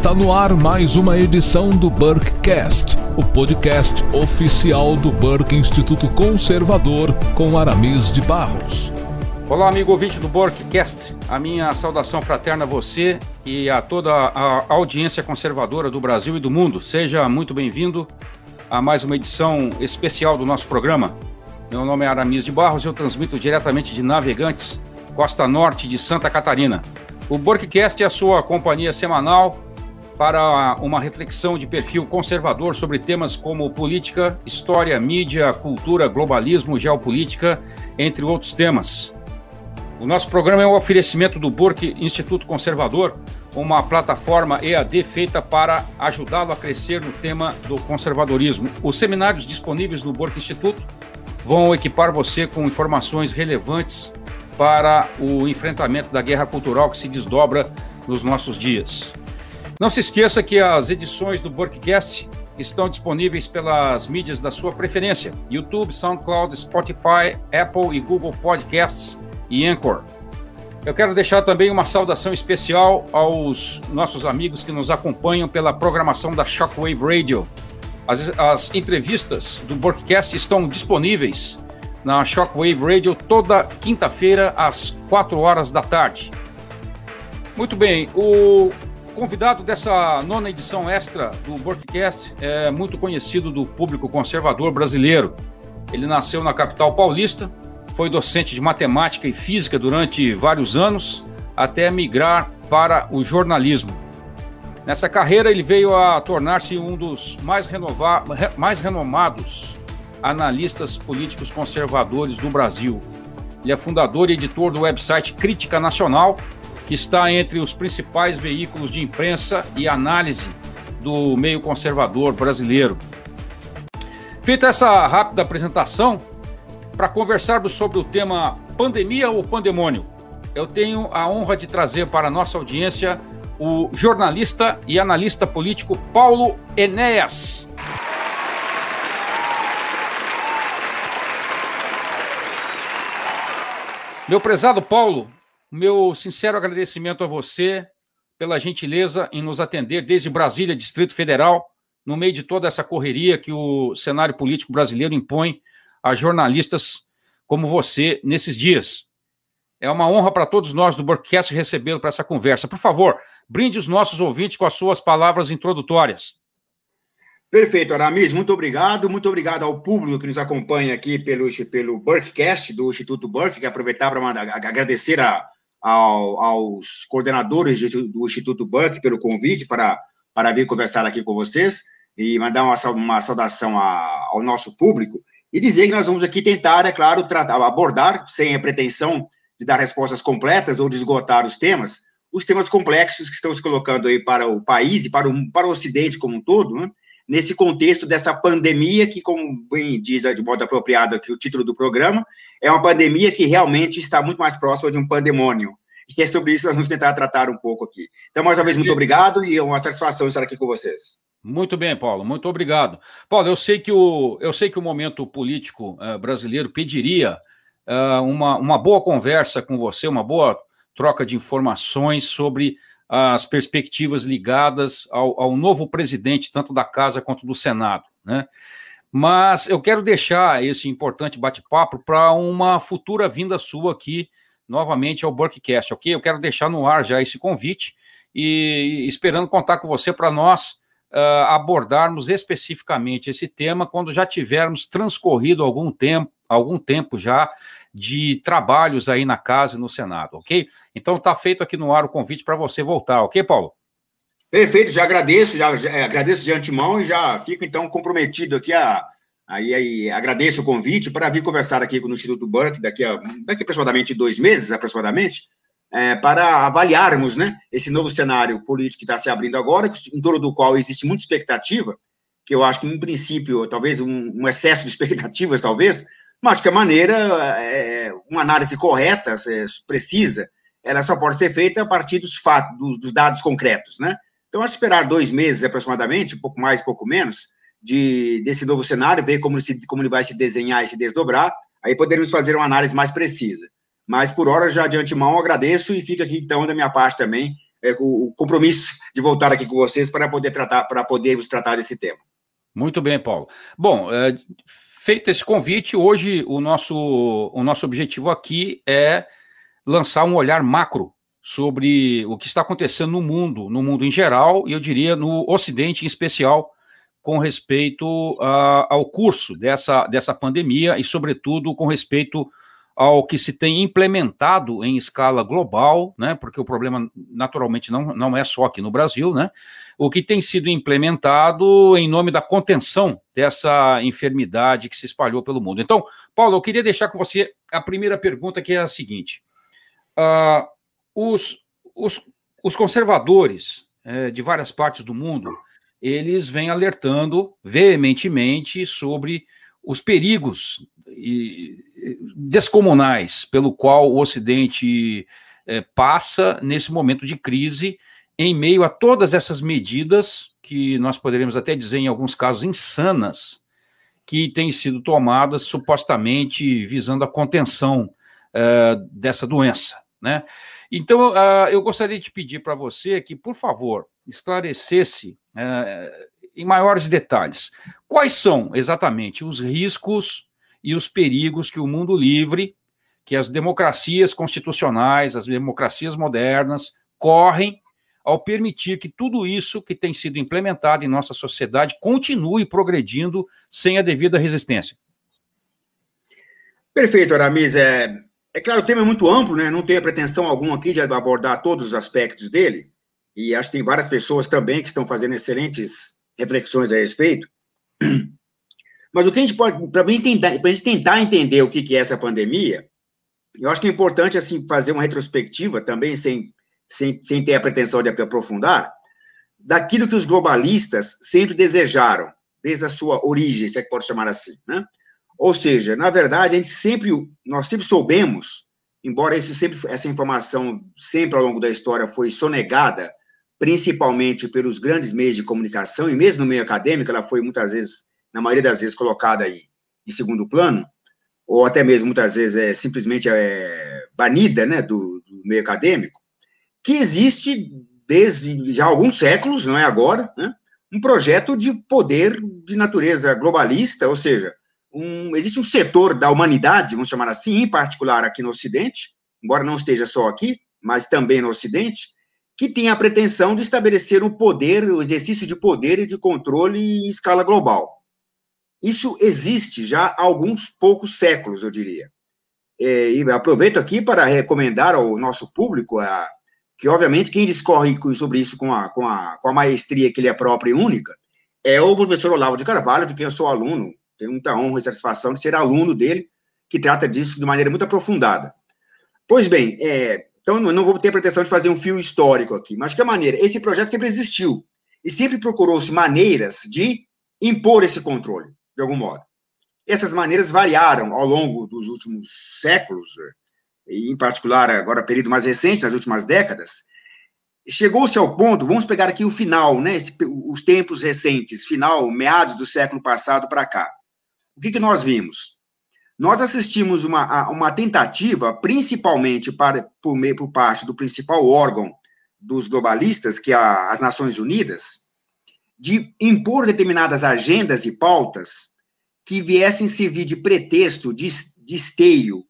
Está no ar mais uma edição do Burkecast, o podcast oficial do Burke Instituto Conservador com Aramis de Barros. Olá, amigo ouvinte do Burkecast. A minha saudação fraterna a você e a toda a audiência conservadora do Brasil e do mundo. Seja muito bem-vindo a mais uma edição especial do nosso programa. Meu nome é Aramis de Barros e eu transmito diretamente de Navegantes, costa norte de Santa Catarina. O Burkecast é a sua companhia semanal para uma reflexão de perfil conservador sobre temas como política, história, mídia, cultura, globalismo, geopolítica, entre outros temas. O nosso programa é um oferecimento do Burke Instituto Conservador, uma plataforma EAD feita para ajudá-lo a crescer no tema do conservadorismo. Os seminários disponíveis no Burke Instituto vão equipar você com informações relevantes para o enfrentamento da guerra cultural que se desdobra nos nossos dias. Não se esqueça que as edições do Burkcast estão disponíveis pelas mídias da sua preferência: YouTube, SoundCloud, Spotify, Apple e Google Podcasts e Anchor. Eu quero deixar também uma saudação especial aos nossos amigos que nos acompanham pela programação da Shockwave Radio. As, as entrevistas do Burkcast estão disponíveis na Shockwave Radio toda quinta-feira às 4 horas da tarde. Muito bem, o convidado dessa nona edição extra do Workcast é muito conhecido do público conservador brasileiro. Ele nasceu na capital paulista, foi docente de matemática e física durante vários anos, até migrar para o jornalismo. Nessa carreira, ele veio a tornar-se um dos mais, renova... mais renomados analistas políticos conservadores do Brasil. Ele é fundador e editor do website Crítica Nacional, está entre os principais veículos de imprensa e análise do meio conservador brasileiro. Feita essa rápida apresentação, para conversarmos sobre o tema pandemia ou pandemônio, eu tenho a honra de trazer para a nossa audiência o jornalista e analista político Paulo Enéas. Meu prezado Paulo, meu sincero agradecimento a você pela gentileza em nos atender desde Brasília, Distrito Federal, no meio de toda essa correria que o cenário político brasileiro impõe a jornalistas como você nesses dias. É uma honra para todos nós do Burkcast recebê-lo para essa conversa. Por favor, brinde os nossos ouvintes com as suas palavras introdutórias. Perfeito, Aramis, muito obrigado. Muito obrigado ao público que nos acompanha aqui pelo, pelo Burkcast do Instituto Burke, que aproveitar para agradecer a, ao, aos coordenadores do Instituto Buck pelo convite para, para vir conversar aqui com vocês e mandar uma, uma saudação a, ao nosso público e dizer que nós vamos aqui tentar, é claro, tratar, abordar, sem a pretensão de dar respostas completas ou de esgotar os temas, os temas complexos que estão se colocando aí para o país e para o, para o Ocidente como um todo, né? Nesse contexto dessa pandemia, que, como bem diz de modo apropriado aqui o título do programa, é uma pandemia que realmente está muito mais próxima de um pandemônio. E é sobre isso que nós vamos tentar tratar um pouco aqui. Então, mais uma vez, muito obrigado e é uma satisfação estar aqui com vocês. Muito bem, Paulo, muito obrigado. Paulo, eu sei que o, eu sei que o momento político uh, brasileiro pediria uh, uma, uma boa conversa com você, uma boa troca de informações sobre as perspectivas ligadas ao, ao novo presidente, tanto da Casa quanto do Senado, né? Mas eu quero deixar esse importante bate-papo para uma futura vinda sua aqui, novamente, ao Burkcast, ok? Eu quero deixar no ar já esse convite e esperando contar com você para nós uh, abordarmos especificamente esse tema quando já tivermos transcorrido algum tempo, algum tempo já de trabalhos aí na casa e no Senado, ok? Então está feito aqui no ar o convite para você voltar, ok, Paulo? Perfeito, já agradeço, já, já é, agradeço de antemão e já fico então comprometido aqui a aí, aí agradeço o convite para vir conversar aqui com o Instituto Burke daqui a daqui aproximadamente dois meses, aproximadamente, é, para avaliarmos, né, esse novo cenário político que está se abrindo agora, em torno do qual existe muita expectativa, que eu acho que, em princípio, talvez um, um excesso de expectativas, talvez, mas que a maneira, é, uma análise correta, é, precisa, ela só pode ser feita a partir dos fatos, dos, dos dados concretos, né? Então, esperar dois meses aproximadamente, um pouco mais, um pouco menos, de, desse novo cenário, ver como, se, como ele vai se desenhar e se desdobrar, aí poderemos fazer uma análise mais precisa. Mas, por hora, já de antemão, agradeço e fica aqui, então, da minha parte também, é, o compromisso de voltar aqui com vocês para poder tratar, para podermos tratar desse tema. Muito bem, Paulo. Bom, é, feito esse convite, hoje o nosso, o nosso objetivo aqui é lançar um olhar macro sobre o que está acontecendo no mundo, no mundo em geral, e eu diria no Ocidente em especial, com respeito ao curso dessa, dessa pandemia e, sobretudo, com respeito ao que se tem implementado em escala global, né, porque o problema naturalmente não, não é só aqui no Brasil, né, o que tem sido implementado em nome da contenção dessa enfermidade que se espalhou pelo mundo. Então, Paulo, eu queria deixar com você a primeira pergunta, que é a seguinte: uh, os, os, os conservadores é, de várias partes do mundo eles vêm alertando veementemente sobre os perigos descomunais pelo qual o Ocidente é, passa nesse momento de crise, em meio a todas essas medidas que nós poderíamos até dizer, em alguns casos, insanas, que têm sido tomadas supostamente visando a contenção é, dessa doença. Né? Então, uh, eu gostaria de pedir para você que, por favor, esclarecesse uh, em maiores detalhes quais são exatamente os riscos e os perigos que o mundo livre, que as democracias constitucionais, as democracias modernas correm ao permitir que tudo isso que tem sido implementado em nossa sociedade continue progredindo sem a devida resistência. Perfeito, Aramis. É, é claro, o tema é muito amplo, né? Não tenho pretensão alguma aqui de abordar todos os aspectos dele, e acho que tem várias pessoas também que estão fazendo excelentes reflexões a respeito. Mas o que a gente pode, para a gente tentar entender o que, é essa pandemia, eu acho que é importante assim fazer uma retrospectiva também, sem, sem, sem ter a pretensão de aprofundar, daquilo que os globalistas sempre desejaram, desde a sua origem, se é que pode chamar assim, né? Ou seja, na verdade, a gente sempre, nós sempre soubemos, embora esse sempre, essa informação sempre ao longo da história foi sonegada, principalmente pelos grandes meios de comunicação, e mesmo no meio acadêmico, ela foi muitas vezes, na maioria das vezes, colocada aí em segundo plano, ou até mesmo muitas vezes é simplesmente é, banida né, do, do meio acadêmico, que existe desde já alguns séculos, não é agora, né, um projeto de poder de natureza globalista, ou seja, um, existe um setor da humanidade, vamos chamar assim, em particular aqui no Ocidente, embora não esteja só aqui, mas também no Ocidente, que tem a pretensão de estabelecer um poder, o um exercício de poder e de controle em escala global. Isso existe já há alguns poucos séculos, eu diria. É, e aproveito aqui para recomendar ao nosso público a, que, obviamente, quem discorre sobre isso com a, com, a, com a maestria que ele é própria e única é o professor Olavo de Carvalho, de quem eu sou aluno tenho muita honra e satisfação de ser aluno dele, que trata disso de maneira muito aprofundada. Pois bem, é, então não vou ter pretensão de fazer um fio histórico aqui, mas de que maneira? Esse projeto sempre existiu e sempre procurou-se maneiras de impor esse controle, de algum modo. Essas maneiras variaram ao longo dos últimos séculos, em particular agora período mais recente, nas últimas décadas, chegou-se ao ponto, vamos pegar aqui o final, né, esse, os tempos recentes, final, meados do século passado para cá. O que, que nós vimos? Nós assistimos uma, uma tentativa, principalmente para, por, meio, por parte do principal órgão dos globalistas, que é as Nações Unidas, de impor determinadas agendas e pautas que viessem servir de pretexto, de, de esteio,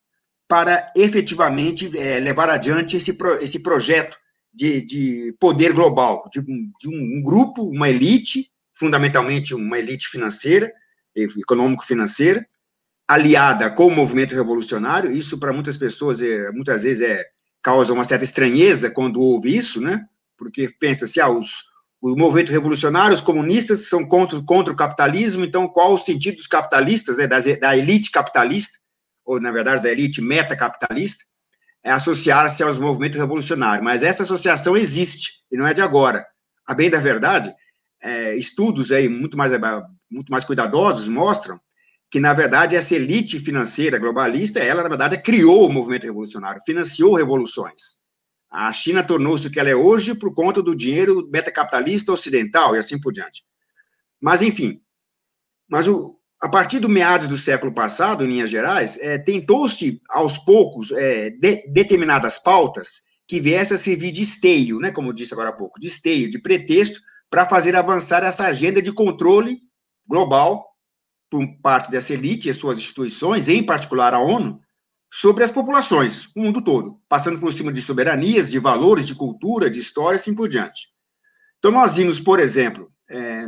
para efetivamente é, levar adiante esse, pro, esse projeto de, de poder global, de, de um grupo, uma elite, fundamentalmente uma elite financeira, econômico-financeira, aliada com o movimento revolucionário. Isso, para muitas pessoas, é, muitas vezes é, causa uma certa estranheza quando ouve isso, né? Porque pensa-se, ah, os, os movimentos revolucionários, comunistas, são contra, contra o capitalismo, então qual o sentido dos capitalistas, né, da elite capitalista, ou, na verdade, da elite metacapitalista, é associar-se aos movimentos revolucionários. Mas essa associação existe, e não é de agora. A bem da verdade, é, estudos aí muito mais, muito mais cuidadosos mostram que, na verdade, essa elite financeira globalista, ela, na verdade, criou o movimento revolucionário, financiou revoluções. A China tornou-se o que ela é hoje por conta do dinheiro metacapitalista ocidental e assim por diante. Mas, enfim, mas o, a partir do meados do século passado, em linhas gerais, é, tentou-se, aos poucos, é, de, determinadas pautas que viesse a servir de esteio, né, como eu disse agora há pouco, de esteio, de pretexto para fazer avançar essa agenda de controle global por parte dessa elite e suas instituições, em particular a ONU, sobre as populações, o mundo todo, passando por cima de soberanias, de valores, de cultura, de história, assim por diante. Então, nós vimos, por exemplo, é,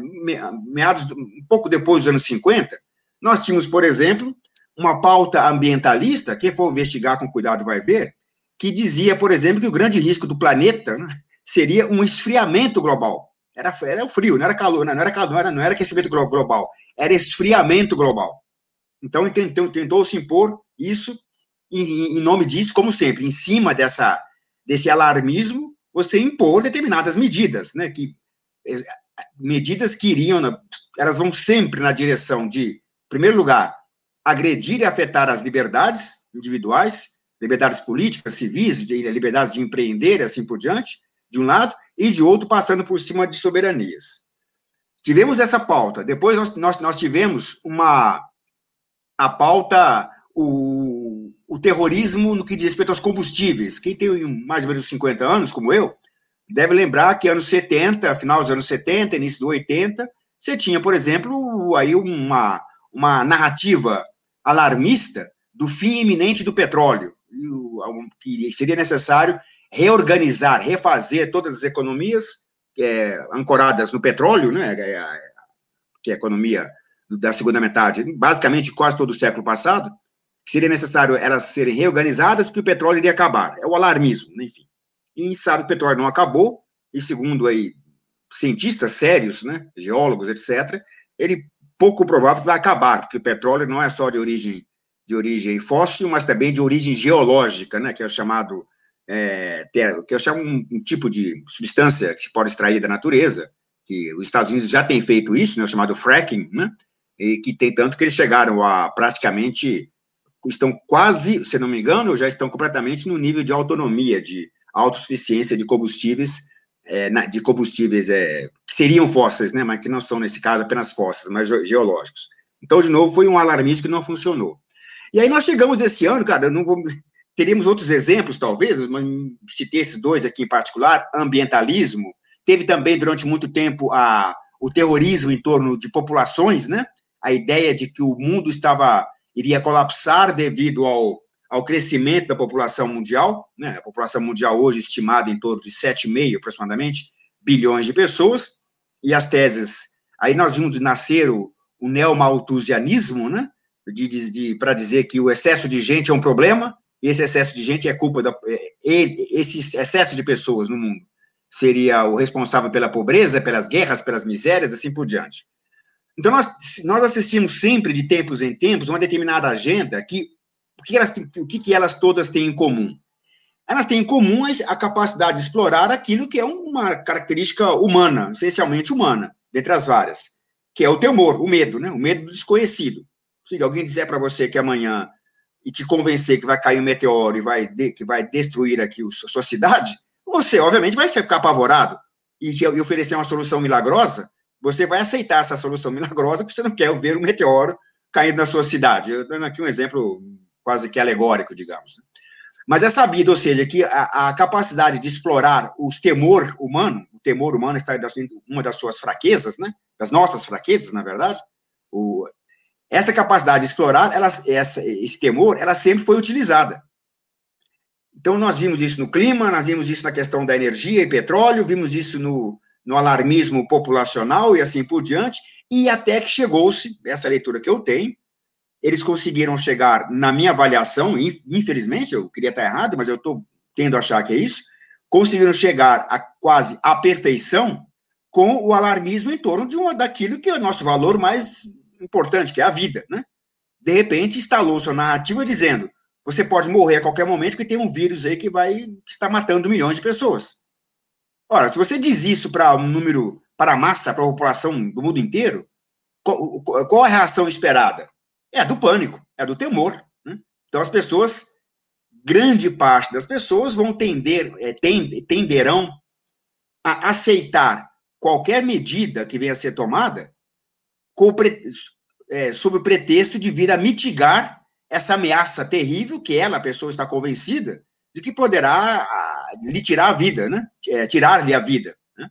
meados, um pouco depois dos anos 50, nós tínhamos, por exemplo, uma pauta ambientalista, quem for investigar com cuidado vai ver, que dizia, por exemplo, que o grande risco do planeta né, seria um esfriamento global. Era, era o frio, não era calor, não era calor, não era, não era aquecimento global, era esfriamento global. Então, tentou, tentou se impor isso, em, em nome disso, como sempre, em cima dessa, desse alarmismo, você impor determinadas medidas, né, que, medidas que iriam, elas vão sempre na direção de, em primeiro lugar, agredir e afetar as liberdades individuais, liberdades políticas, civis, de, liberdades de empreender e assim por diante, de um lado, e de outro passando por cima de soberanias. Tivemos essa pauta. Depois nós, nós, nós tivemos uma a pauta, o, o terrorismo no que diz respeito aos combustíveis. Quem tem mais ou menos 50 anos, como eu, deve lembrar que anos 70, final dos anos 70, início do 80, você tinha, por exemplo, aí uma, uma narrativa alarmista do fim iminente do petróleo, que seria necessário reorganizar, refazer todas as economias é, ancoradas no petróleo, né, é, é, que é a economia da segunda metade, basicamente quase todo o século passado, que seria necessário elas serem reorganizadas porque o petróleo iria acabar. É o alarmismo, né, enfim. E sabe que o petróleo não acabou, e segundo aí cientistas sérios, né, geólogos, etc., ele pouco provável que vai acabar, porque o petróleo não é só de origem de origem fóssil, mas também de origem geológica, né, que é o chamado é, que chamo um, um, tipo de substância que se pode extrair da natureza, que os Estados Unidos já têm feito isso, né, chamado fracking, né, e que tem tanto que eles chegaram a praticamente, estão quase, se não me engano, já estão completamente no nível de autonomia, de autossuficiência de combustíveis, é, de combustíveis é, que seriam fósseis, né, mas que não são, nesse caso, apenas fósseis, mas geológicos. Então, de novo, foi um alarmismo que não funcionou. E aí nós chegamos esse ano, cara, não vou Teríamos outros exemplos, talvez, mas citei esses dois aqui em particular, ambientalismo, teve também durante muito tempo a, o terrorismo em torno de populações, né? A ideia de que o mundo estava iria colapsar devido ao, ao crescimento da população mundial, né? A população mundial hoje estimada em torno de 7,5 aproximadamente bilhões de pessoas, e as teses, aí nós vimos nascer o, o neomalthusianismo, né? De, de, de para dizer que o excesso de gente é um problema, e esse excesso de gente é culpa da. É, esse excesso de pessoas no mundo seria o responsável pela pobreza, pelas guerras, pelas misérias, assim por diante. Então, nós, nós assistimos sempre, de tempos em tempos, uma determinada agenda que. O que, elas, o que, elas todas têm em comum? Elas têm em comum a capacidade de explorar aquilo que é uma característica humana, essencialmente humana, dentre as várias, que é o temor, o medo, né? o medo do desconhecido. Se alguém disser para você que amanhã e te convencer que vai cair um meteoro e vai de, que vai destruir aqui a sua cidade, você, obviamente, vai ficar apavorado e, e oferecer uma solução milagrosa, você vai aceitar essa solução milagrosa porque você não quer ver um meteoro caindo na sua cidade. Eu dando aqui um exemplo quase que alegórico, digamos. Né? Mas é sabido, ou seja, que a, a capacidade de explorar o temor humano, o temor humano está uma das suas fraquezas, né? Das nossas fraquezas, na verdade. O, essa capacidade de explorar, ela, essa, esse temor, ela sempre foi utilizada. Então, nós vimos isso no clima, nós vimos isso na questão da energia e petróleo, vimos isso no, no alarmismo populacional e assim por diante, e até que chegou-se, essa leitura que eu tenho, eles conseguiram chegar, na minha avaliação, infelizmente, eu queria estar errado, mas eu estou tendo a achar que é isso, conseguiram chegar a quase à perfeição com o alarmismo em torno de uma, daquilo que é o nosso valor mais importante, que é a vida, né? De repente, instalou sua narrativa dizendo: você pode morrer a qualquer momento que tem um vírus aí que vai estar matando milhões de pessoas. Ora, se você diz isso para um número, para a massa, para a população do mundo inteiro, qual, qual, a reação esperada? É a do pânico, é a do temor. Né? Então, as pessoas, grande parte das pessoas vão tender, é, tenderão a aceitar qualquer medida que venha a ser tomada pre, é, sob o pretexto de vir a mitigar essa ameaça terrível que ela, a pessoa, está convencida de que poderá lhe tirar a vida, né? É, tirar-lhe a vida. Né?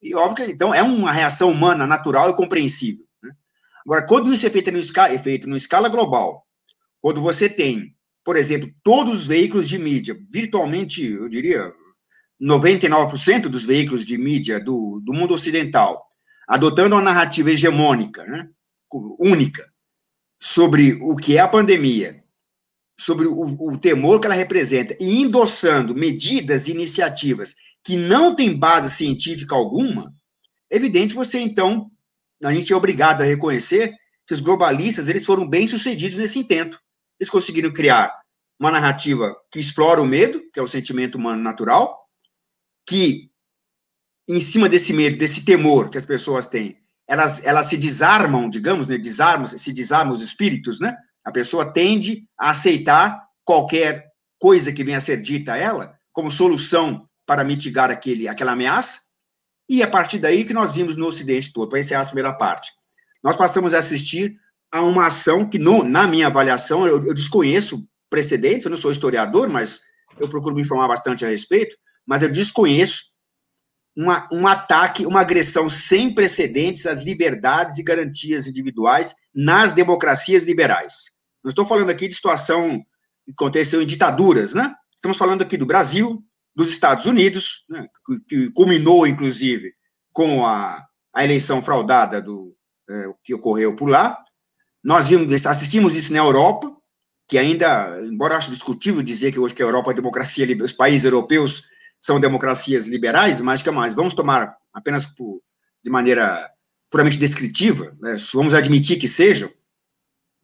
E óbvio que, então, é uma reação humana, natural e compreensível. Agora, quando isso é feito, no escala, é feito em escala global, quando você tem, por exemplo, todos os veículos de mídia, virtualmente, eu diria, 99% dos veículos de mídia do, do mundo ocidental, adotando uma narrativa hegemônica, né? única, sobre o que é a pandemia, sobre o, o temor que ela representa e endossando medidas e iniciativas que não têm base científica alguma, é evidente você, então, a gente é obrigado a reconhecer que os globalistas eles foram bem sucedidos nesse intento. Eles conseguiram criar uma narrativa que explora o medo, que é o sentimento humano natural, que em cima desse medo, desse temor que as pessoas têm, elas, elas se desarmam, digamos, né, desarmam, se desarmam os espíritos, né? A pessoa tende a aceitar qualquer coisa que venha a ser dita a ela como solução para mitigar aquele, aquela ameaça, e a partir daí que nós vimos no Ocidente todo, para encerrar a primeira parte. Nós passamos a assistir a uma ação que, no, na minha avaliação, eu, eu desconheço precedentes, eu não sou historiador, mas eu procuro me informar bastante a respeito, mas eu desconheço uma, um ataque, uma agressão sem precedentes às liberdades e garantias individuais nas democracias liberais. Não estou falando aqui de situação que aconteceu em ditaduras, né? Estamos falando aqui do Brasil, dos Estados Unidos, né? que, culminou, inclusive, com a, a eleição fraudada do, é, que ocorreu por lá. Nós vimos, assistimos isso na Europa, que ainda, embora acho discutível dizer que hoje que a Europa é democracia, os países europeus são democracias liberais, mas que mais? Vamos tomar apenas por, de maneira puramente descritiva, né? vamos admitir que sejam, o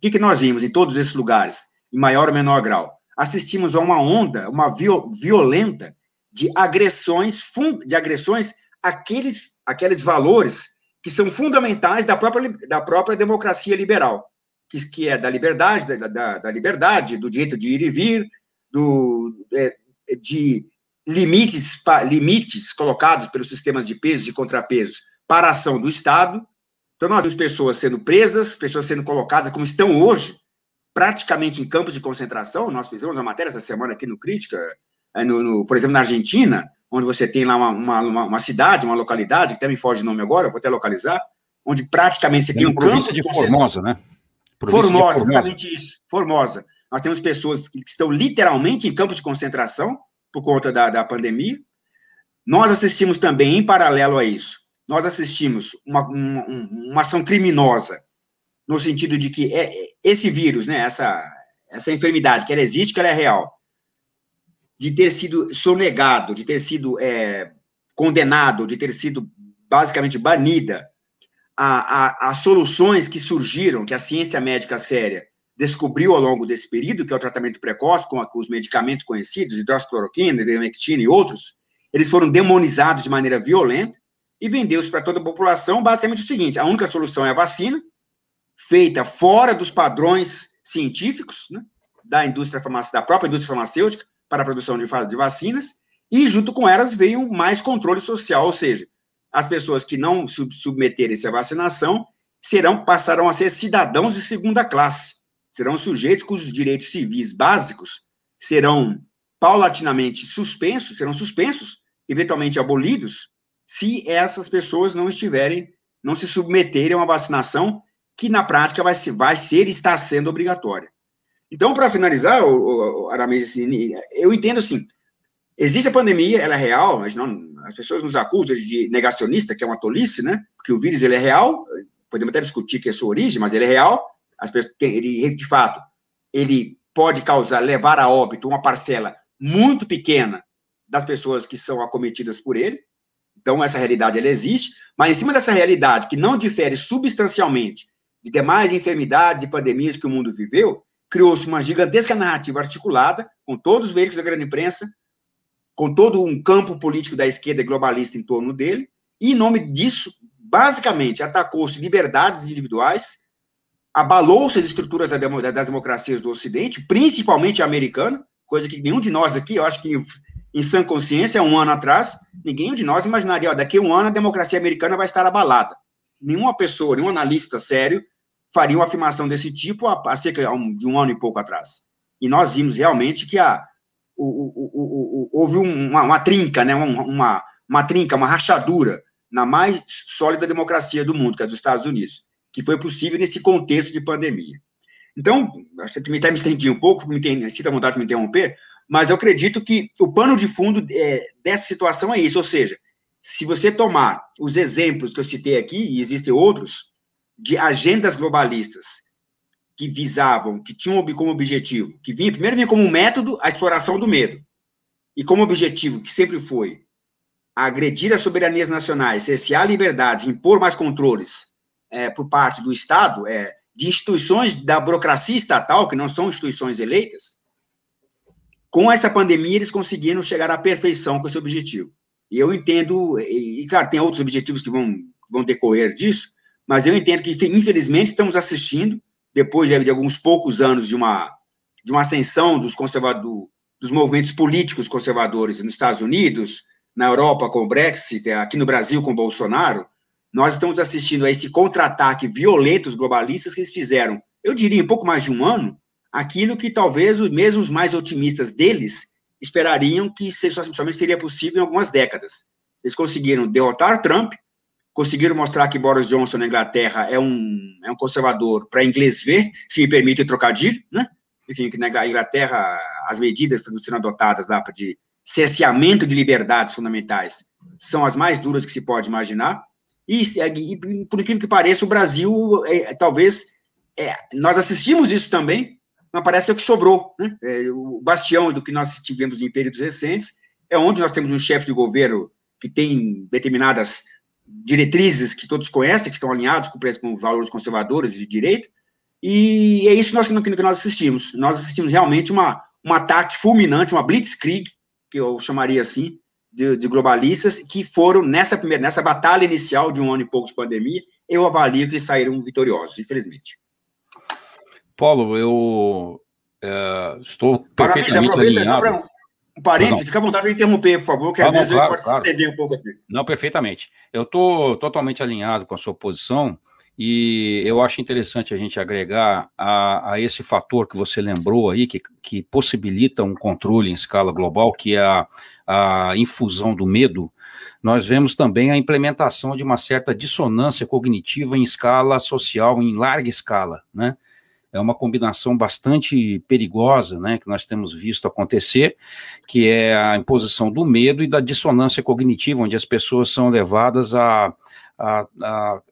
que, que nós vimos em todos esses lugares, em maior ou menor grau? Assistimos a uma onda, uma viol, violenta de agressões, de agressões àqueles, àqueles valores que são fundamentais da própria, da própria democracia liberal, que, que é da liberdade, da, da, da, liberdade, do direito de ir e vir, do, é, de limites, limites colocados pelos sistemas de pesos e contrapesos para a ação do Estado, então, nós vimos pessoas sendo presas, pessoas sendo colocadas, como estão hoje, praticamente em campos de concentração. Nós fizemos uma matéria essa semana aqui no Crítica, no, no, por exemplo, na Argentina, onde você tem lá uma, uma, uma, cidade, uma localidade, que até me foge o nome agora, vou até localizar, onde praticamente você tem um campo. de Formosa, né? Província Formosa, exatamente isso. Formosa. Nós temos pessoas que estão literalmente em campos de concentração por conta da, da pandemia. Nós assistimos também, em paralelo a isso, nós assistimos uma, uma, uma ação criminosa, no sentido de que é, esse vírus, né, essa, essa enfermidade, que ela existe, que ela é real, de ter sido sonegado, de ter sido é, condenado, de ter sido basicamente banida, a, a, as soluções que surgiram, que a ciência médica séria descobriu ao longo desse período, que é o tratamento precoce, com, com os medicamentos conhecidos, hidroxicloroquina, ivermectina e outros, eles foram demonizados de maneira violenta, e vendeu-se para toda a população basicamente o seguinte: a única solução é a vacina, feita fora dos padrões científicos né, da indústria da própria indústria farmacêutica para a produção de, de vacinas, e junto com elas veio mais controle social, ou seja, as pessoas que não submeterem-se à vacinação serão passarão a ser cidadãos de segunda classe, serão sujeitos cujos direitos civis básicos serão paulatinamente suspensos, serão suspensos, eventualmente abolidos, se essas pessoas não estiverem, não se submeterem a uma vacinação que na prática vai vai ser e está sendo obrigatória. Então, para finalizar, o, o Aramis, eu entendo assim, existe a pandemia, ela é real, mas não, as pessoas nos acusam de negacionista, que é uma tolice, né? Porque o vírus ele é real, podemos até discutir que é sua origem, mas ele é real, as pessoas, ele, de fato, ele pode causar, levar a óbito uma parcela muito pequena das pessoas que são acometidas por ele, então, essa realidade ela existe, mas em cima dessa realidade, que não difere substancialmente de demais enfermidades e pandemias que o mundo viveu, criou-se uma gigantesca narrativa articulada, com todos os veículos da grande imprensa, com todo um campo político da esquerda globalista em torno dele, e em nome disso, basicamente, atacou-se liberdades individuais, abalou-se as estruturas das democracias do Ocidente, principalmente a americana, coisa que nenhum de nós aqui, eu acho que em sã consciência, um ano atrás, ninguém de nós imaginaria, ó, daqui a um ano a democracia americana vai estar abalada. Nenhuma pessoa, nenhum analista sério faria uma afirmação desse tipo há, cerca de um ano e pouco atrás. E nós vimos realmente que a, o, o, houve uma, uma, trinca, né, uma, uma trinca, uma rachadura na mais sólida democracia do mundo, que é dos Estados Unidos, que foi possível nesse contexto de pandemia. Então, acho que até me estendi um pouco, me tem, sinta vontade de me interromper, mas eu acredito que o pano de fundo é, dessa situação é isso, ou seja, se você tomar os exemplos que eu citei aqui, e existem outros, de agendas globalistas que visavam, que tinham como objetivo, que vinha, primeiro vinha como método a exploração do medo, e como objetivo, que sempre foi agredir as soberanias nacionais, cercear liberdades, impor mais controles é, por parte do Estado, é, de instituições da burocracia estatal, que não são instituições eleitas, com essa pandemia eles conseguiram chegar à perfeição com esse objetivo. E eu entendo, e claro, tem outros objetivos que vão, vão decorrer disso, mas eu entendo que, infelizmente, estamos assistindo depois de, alguns poucos anos de uma, de uma ascensão dos conservadores, dos movimentos políticos conservadores nos Estados Unidos, na Europa com o Brexit, aqui no Brasil com o Bolsonaro, nós estamos assistindo a esse contra-ataque violento dos globalistas que eles fizeram, eu diria, em pouco mais de um ano, aquilo que talvez os mesmos mais otimistas deles esperariam que somente seria possível em algumas décadas. Eles conseguiram derrotar Trump, conseguiram mostrar que Boris Johnson na Inglaterra é um, é um conservador para inglês ver, se me permite trocadilho, né? Enfim, que na Inglaterra as medidas que estão sendo adotadas lá de cerceamento de liberdades fundamentais são as mais duras que se pode imaginar. E, e por incrível que pareça, o Brasil, é, talvez, é, nós assistimos isso também, mas parece que é o que sobrou. Né? É, o bastião do que nós tivemos em períodos recentes é onde nós temos um chefe de governo que tem determinadas diretrizes que todos conhecem, que estão alinhados com, com valores conservadores de direita, e é isso que nós, que nós assistimos. Nós assistimos realmente uma, um ataque fulminante, uma blitzkrieg, que eu chamaria assim, de, de, globalistas, que foram nessa primeira, nessa batalha inicial de um ano e pouco de pandemia, eu avalio que eles saíram vitoriosos, infelizmente. Paulo, eu é, estou perfeitamente Parabéns, alinhado. Um parênteses, fica à vontade de interromper, por favor, que às vezes claro, pode claro. estender um pouco aqui. Não, perfeitamente. Eu estou totalmente alinhado com a sua posição e eu acho interessante a gente agregar a, a esse fator que você lembrou aí, que, que possibilita um controle em escala global, que é a, a infusão do medo, nós vemos também a implementação de uma certa dissonância cognitiva em escala social, em larga escala, né? É uma combinação bastante perigosa, né, que nós temos visto acontecer, que é a imposição do medo e da dissonância cognitiva, onde as pessoas são levadas a, a, a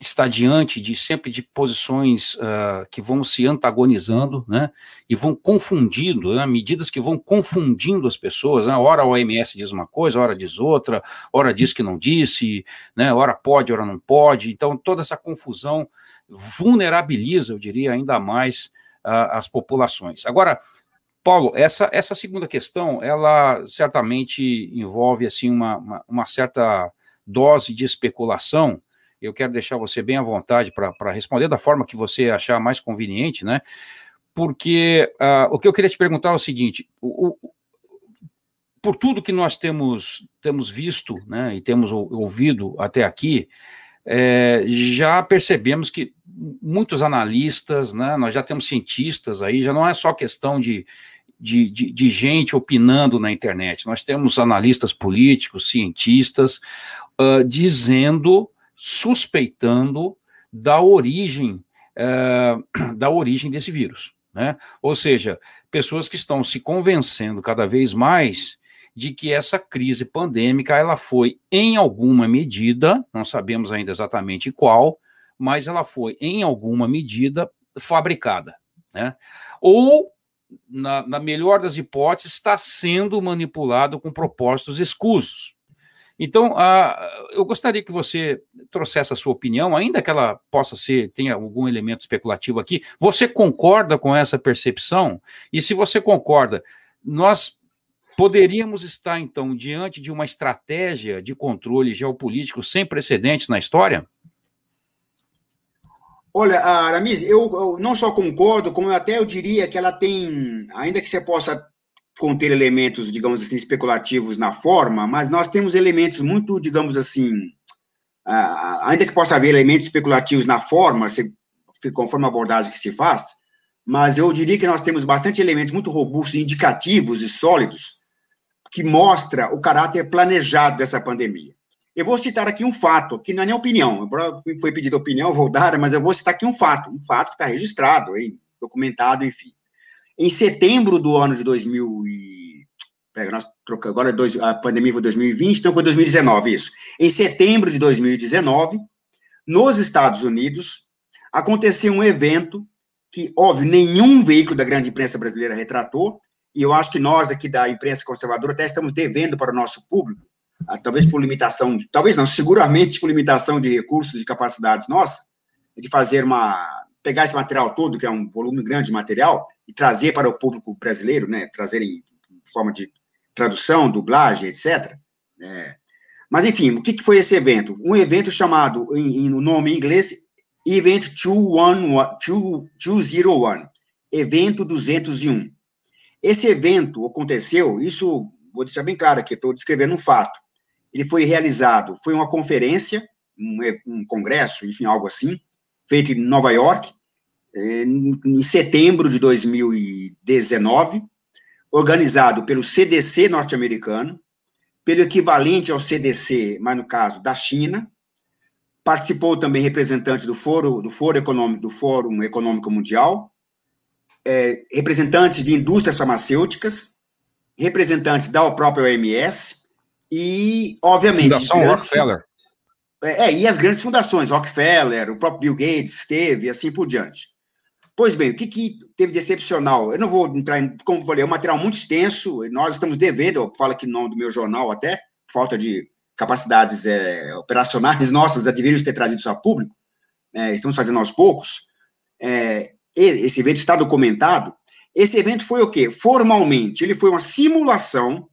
estar diante de sempre de posições uh, que vão se antagonizando, né, e vão confundindo, né, medidas que vão confundindo as pessoas, né, hora a OMS diz uma coisa, hora diz outra, hora diz que não disse, né, hora pode, hora não pode, então toda essa confusão vulnerabiliza, eu diria, ainda mais as populações. Agora, Paulo, essa, essa segunda questão, ela certamente envolve assim uma, uma, uma certa dose de especulação. Eu quero deixar você bem à vontade para responder da forma que você achar mais conveniente, né? Porque uh, o que eu queria te perguntar é o seguinte: o, o, por tudo que nós temos, temos visto né, e temos ouvido até aqui, é, já percebemos que muitos analistas, né, nós já temos cientistas aí, já não é só questão de, de, de, de gente opinando na internet, nós temos analistas políticos, cientistas, uh, dizendo, suspeitando da origem, uh, da origem desse vírus. Né? Ou seja, pessoas que estão se convencendo cada vez mais de que essa crise pandêmica ela foi em alguma medida, não sabemos ainda exatamente qual, mas ela foi em alguma medida fabricada, né? Ou na, na melhor das hipóteses está sendo manipulado com propósitos escusos. Então, eu gostaria que você trouxesse a sua opinião, ainda que ela possa ser, tenha algum elemento especulativo aqui. Você concorda com essa percepção? E se você concorda, nós Poderíamos estar, então, diante de uma estratégia de controle geopolítico sem precedentes na história? Olha, Aramis, eu, eu, não só concordo, como eu até eu diria que ela tem, ainda que você possa conter elementos, digamos assim, especulativos na forma, mas nós temos elementos muito, digamos assim, ainda que possa haver elementos especulativos na forma, se, conforme a abordagem que se faz, mas eu diria que nós temos bastante elementos muito robustos, indicativos e sólidos, que mostra o caráter planejado dessa pandemia. Eu vou citar aqui um fato, que não é nem opinião, foi pedido opinião, vou dar, mas eu vou citar aqui um fato, um fato que está registrado, hein, documentado, enfim. Em setembro do ano de 2000 e... Nós trocamos, agora dois, a pandemia foi 2020, então foi 2019, isso. Em setembro de 2019, nos Estados Unidos, aconteceu um evento que, óbvio, nenhum veículo da grande imprensa brasileira retratou, e eu acho que nós aqui da imprensa conservadora até estamos devendo para o nosso público, ah, talvez por limitação, talvez não, seguramente por limitação de recursos e capacidades nossa, de fazer uma, pegar esse material todo, que é um volume grande de material, e trazer para o público brasileiro, né, trazer em forma de tradução, dublagem, etc. Né. Mas, enfim, o que, foi esse evento? Um evento chamado, em, em no nome em inglês, Event 201, Evento 201. Esse evento aconteceu, isso vou deixar bem claro aqui, estou descrevendo um fato. Ele foi realizado, foi uma conferência, um, um congresso, enfim, algo assim, feito em Nova York, eh, em setembro de 2019, organizado pelo CDC norte-americano, pelo equivalente ao CDC, mas no caso da China, Participou também representante do do Econômico, do Fórum Econômico Mundial, é, representantes de indústrias farmacêuticas, representantes da própria OMS e, obviamente, Fundação grandes, Rockefeller. É, é, e as grandes fundações, Rockefeller, o próprio Bill Gates esteve, e assim por diante. Pois bem, o que, que teve de excepcional? Eu não vou entrar em, como falei, é um material muito extenso, nós estamos devendo, eu falo aqui no nome do meu jornal até, falta de capacidades é, operacionais nossas já deveriam ter trazido isso a público, é, estamos fazendo aos poucos, é, esse evento está documentado, esse evento foi o quê? Formalmente, ele foi uma simulação,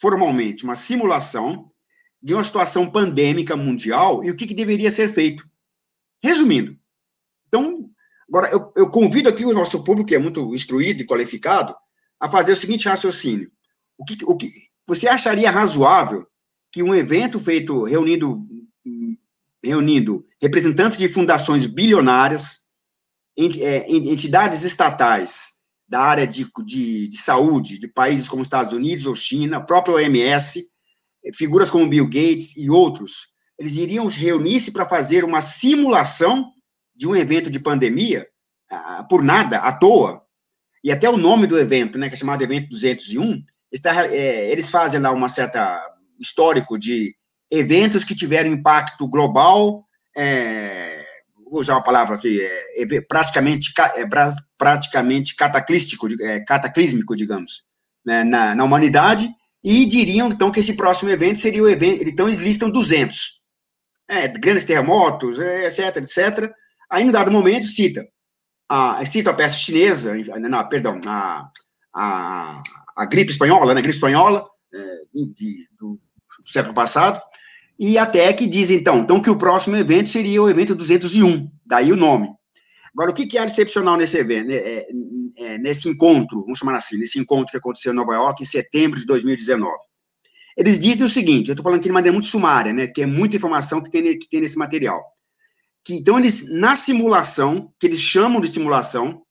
formalmente, uma simulação de uma situação pandêmica mundial e o que, que deveria ser feito. Resumindo, então, agora eu, eu convido aqui o nosso público, que é muito instruído e qualificado, a fazer o seguinte raciocínio. O que, o que você acharia razoável que um evento feito reunindo, reunindo representantes de fundações bilionárias, entidades estatais da área de, de, de saúde de países como Estados Unidos ou China, a própria OMS, figuras como Bill Gates e outros, eles iriam reunir-se para fazer uma simulação de um evento de pandemia, por nada, à toa. E até o nome do evento, né, que é chamado Evento 201, está, é, eles fazem lá uma certa histórico de eventos que tiveram impacto global, é, vou usar uma palavra aqui, é, praticamente, é, praticamente cataclístico, é, cataclísmico, digamos, né, na, na humanidade, e diriam, então, que esse próximo evento seria o evento, então eles listam 200, é, grandes terremotos, é, etc, etc, aí, em dado momento, cita, a, cita a peça chinesa, não, perdão, a, a, a gripe espanhola, né, gripe espanhola, é, de, do século passado, e até que diz, então, então, que o próximo evento seria o evento 201, daí o nome. Agora, o que, de excepcional nesse evento, né, é, é, nesse encontro, vamos chamar assim, nesse encontro que aconteceu em Nova York em setembro de 2019? Eles dizem o seguinte, eu estou falando aqui de maneira muito sumária, né, que é muita informação que tem, que tem nesse material. Que, então, eles, na simulação, que eles chamam de simulação,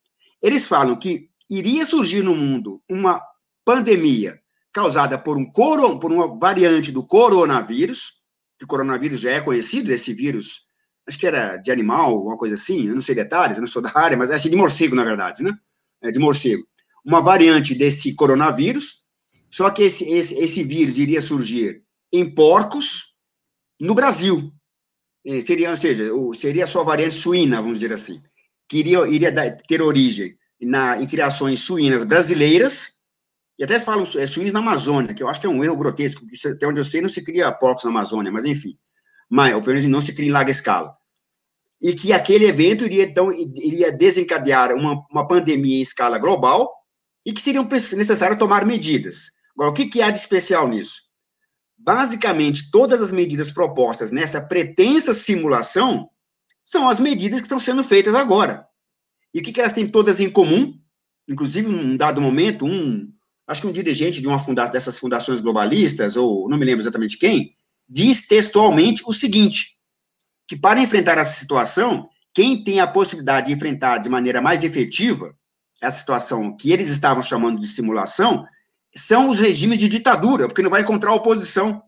eles falam que iria surgir no mundo uma pandemia causada por, um por uma variante do coronavírus, o coronavírus já é conhecido, esse vírus, acho que era de animal, alguma coisa assim, eu não sei detalhes, eu não sou da área, mas é assim, de morcego, na verdade, né? É de morcego. Uma variante desse coronavírus, só que esse, esse, esse vírus iria surgir em porcos no Brasil. É, seria, ou seja, seria só variante suína, vamos dizer assim, que iria, iria ter origem na, em criações suínas brasileiras, e até se falam é, suínos na Amazônia, que eu acho que é um erro grotesco, porque até onde eu sei não se cria porcos na Amazônia, mas enfim. Mas, ou pelo menos não se cria em larga escala. E que aquele evento iria, então, iria desencadear uma, uma pandemia em escala global e que seriam necessário tomar medidas. Agora, o que, que há de especial nisso? Basicamente, todas as medidas propostas nessa pretensa simulação são as medidas que estão sendo feitas agora. E o que, que elas têm todas em comum? Inclusive, num dado momento, um, acho que um dirigente de uma funda dessas fundações globalistas, ou não me lembro exatamente quem, diz textualmente o seguinte: que para enfrentar essa situação, quem tem a possibilidade de enfrentar de maneira mais efetiva essa situação que eles estavam chamando de simulação são os regimes de ditadura, porque não vai encontrar oposição,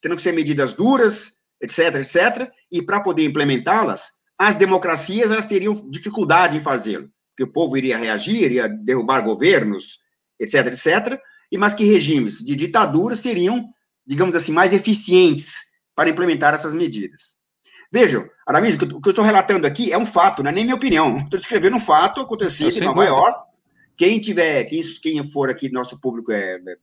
tendo que ser medidas duras, etc, etc, e para poder implementá-las, as democracias elas teriam dificuldade em fazê-lo, porque o povo iria reagir, iria derrubar governos, etc, etc, e mas que regimes de ditadura seriam, digamos assim, mais eficientes para implementar essas medidas. Vejam, Aramis, o que eu estou relatando aqui é um fato, não é nem minha opinião. Estou descrevendo um fato acontecido em Nova York. Quem tiver, quem, quem for aqui, nosso público é, é,